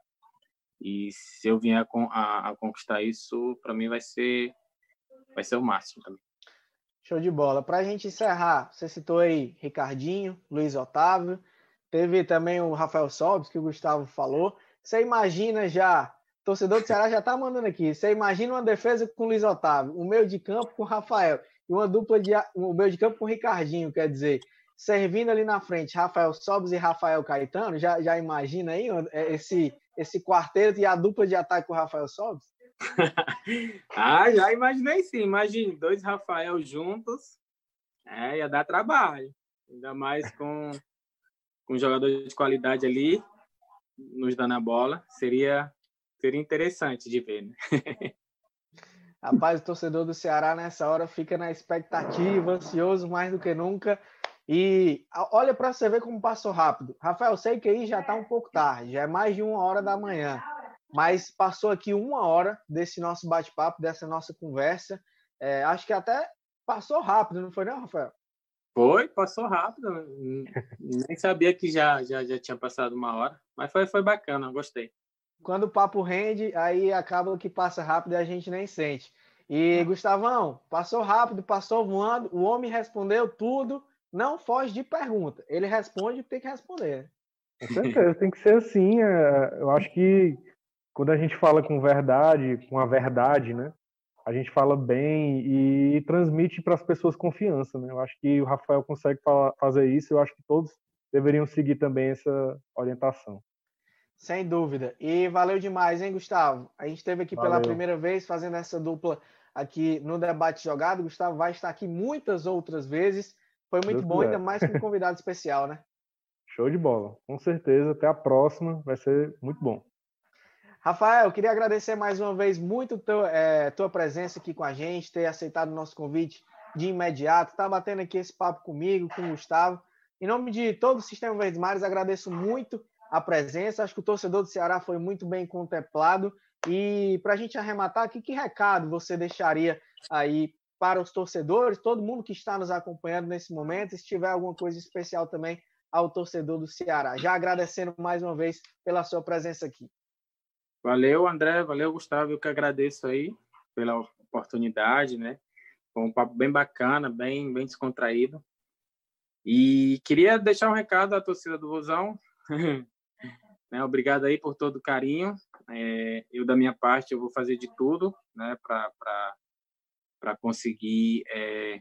[SPEAKER 3] E se eu vier a, a, a conquistar isso, para mim vai ser, vai ser o máximo também.
[SPEAKER 1] Show de bola. Para a gente encerrar, você citou aí Ricardinho, Luiz Otávio, teve também o Rafael Sobes, que o Gustavo falou. Você imagina já, torcedor do Ceará já está mandando aqui, você imagina uma defesa com o Luiz Otávio, um meio de campo com o Rafael e uma dupla de um meio de campo com o Ricardinho, quer dizer, servindo ali na frente Rafael Sobes e Rafael Caetano, já, já imagina aí é, esse, esse quarteto e a dupla de ataque com o Rafael Sobes? <laughs>
[SPEAKER 3] ah, já imaginei sim, imagine, dois Rafael juntos, é, ia dar trabalho, ainda mais com, com um jogador de qualidade ali, nos dando a bola, seria, seria interessante de ver, né? <laughs>
[SPEAKER 1] Rapaz, o torcedor do Ceará nessa hora fica na expectativa, ansioso mais do que nunca. E olha para você ver como passou rápido. Rafael, sei que aí já está um pouco tarde, já é mais de uma hora da manhã. Mas passou aqui uma hora desse nosso bate-papo, dessa nossa conversa. É, acho que até passou rápido, não foi, não, Rafael?
[SPEAKER 3] Foi, passou rápido. Nem <laughs> sabia que já, já, já tinha passado uma hora. Mas foi, foi bacana, gostei
[SPEAKER 1] quando o papo rende, aí acaba que passa rápido e a gente nem sente. E, Gustavão, passou rápido, passou voando, o homem respondeu tudo, não foge de pergunta. Ele responde o que tem que responder.
[SPEAKER 2] Com certeza, tem que ser assim. É, eu acho que quando a gente fala com verdade, com a verdade, né? A gente fala bem e transmite para as pessoas confiança, né? Eu acho que o Rafael consegue fazer isso, eu acho que todos deveriam seguir também essa orientação.
[SPEAKER 1] Sem dúvida. E valeu demais, hein, Gustavo? A gente esteve aqui valeu. pela primeira vez fazendo essa dupla aqui no Debate Jogado. Gustavo vai estar aqui muitas outras vezes. Foi muito Deus bom, ainda mais com um convidado especial, né? <laughs>
[SPEAKER 2] Show de bola. Com certeza. Até a próxima. Vai ser muito bom.
[SPEAKER 1] Rafael, queria agradecer mais uma vez muito teu, é, tua presença aqui com a gente, ter aceitado o nosso convite de imediato, tá batendo aqui esse papo comigo, com o Gustavo. Em nome de todo o Sistema Verdes Mares, agradeço muito a presença. Acho que o torcedor do Ceará foi muito bem contemplado. E para a gente arrematar aqui, que recado você deixaria aí para os torcedores, todo mundo que está nos acompanhando nesse momento, se tiver alguma coisa especial também ao torcedor do Ceará. Já agradecendo mais uma vez pela sua presença aqui.
[SPEAKER 3] Valeu, André, valeu, Gustavo, eu que agradeço aí pela oportunidade, né? Foi um papo bem bacana, bem, bem descontraído. E queria deixar um recado à torcida do Vozão. <laughs> Né? Obrigado aí por todo o carinho. É, eu, da minha parte, eu vou fazer de tudo né, para conseguir é,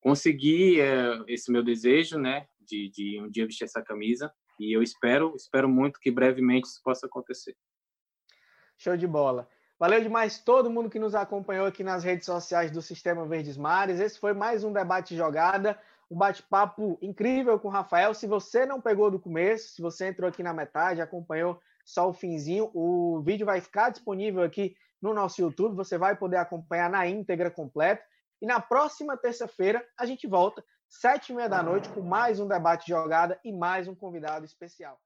[SPEAKER 3] conseguir é, esse meu desejo, né, de, de um dia vestir essa camisa. E eu espero, espero muito que brevemente isso possa acontecer.
[SPEAKER 1] Show de bola. Valeu demais todo mundo que nos acompanhou aqui nas redes sociais do Sistema Verdes Mares. Esse foi mais um debate jogada um bate-papo incrível com o Rafael. Se você não pegou do começo, se você entrou aqui na metade, acompanhou só o finzinho, o vídeo vai ficar disponível aqui no nosso YouTube. Você vai poder acompanhar na íntegra completa. E na próxima terça-feira a gente volta, sete e meia da noite, com mais um debate jogada e mais um convidado especial.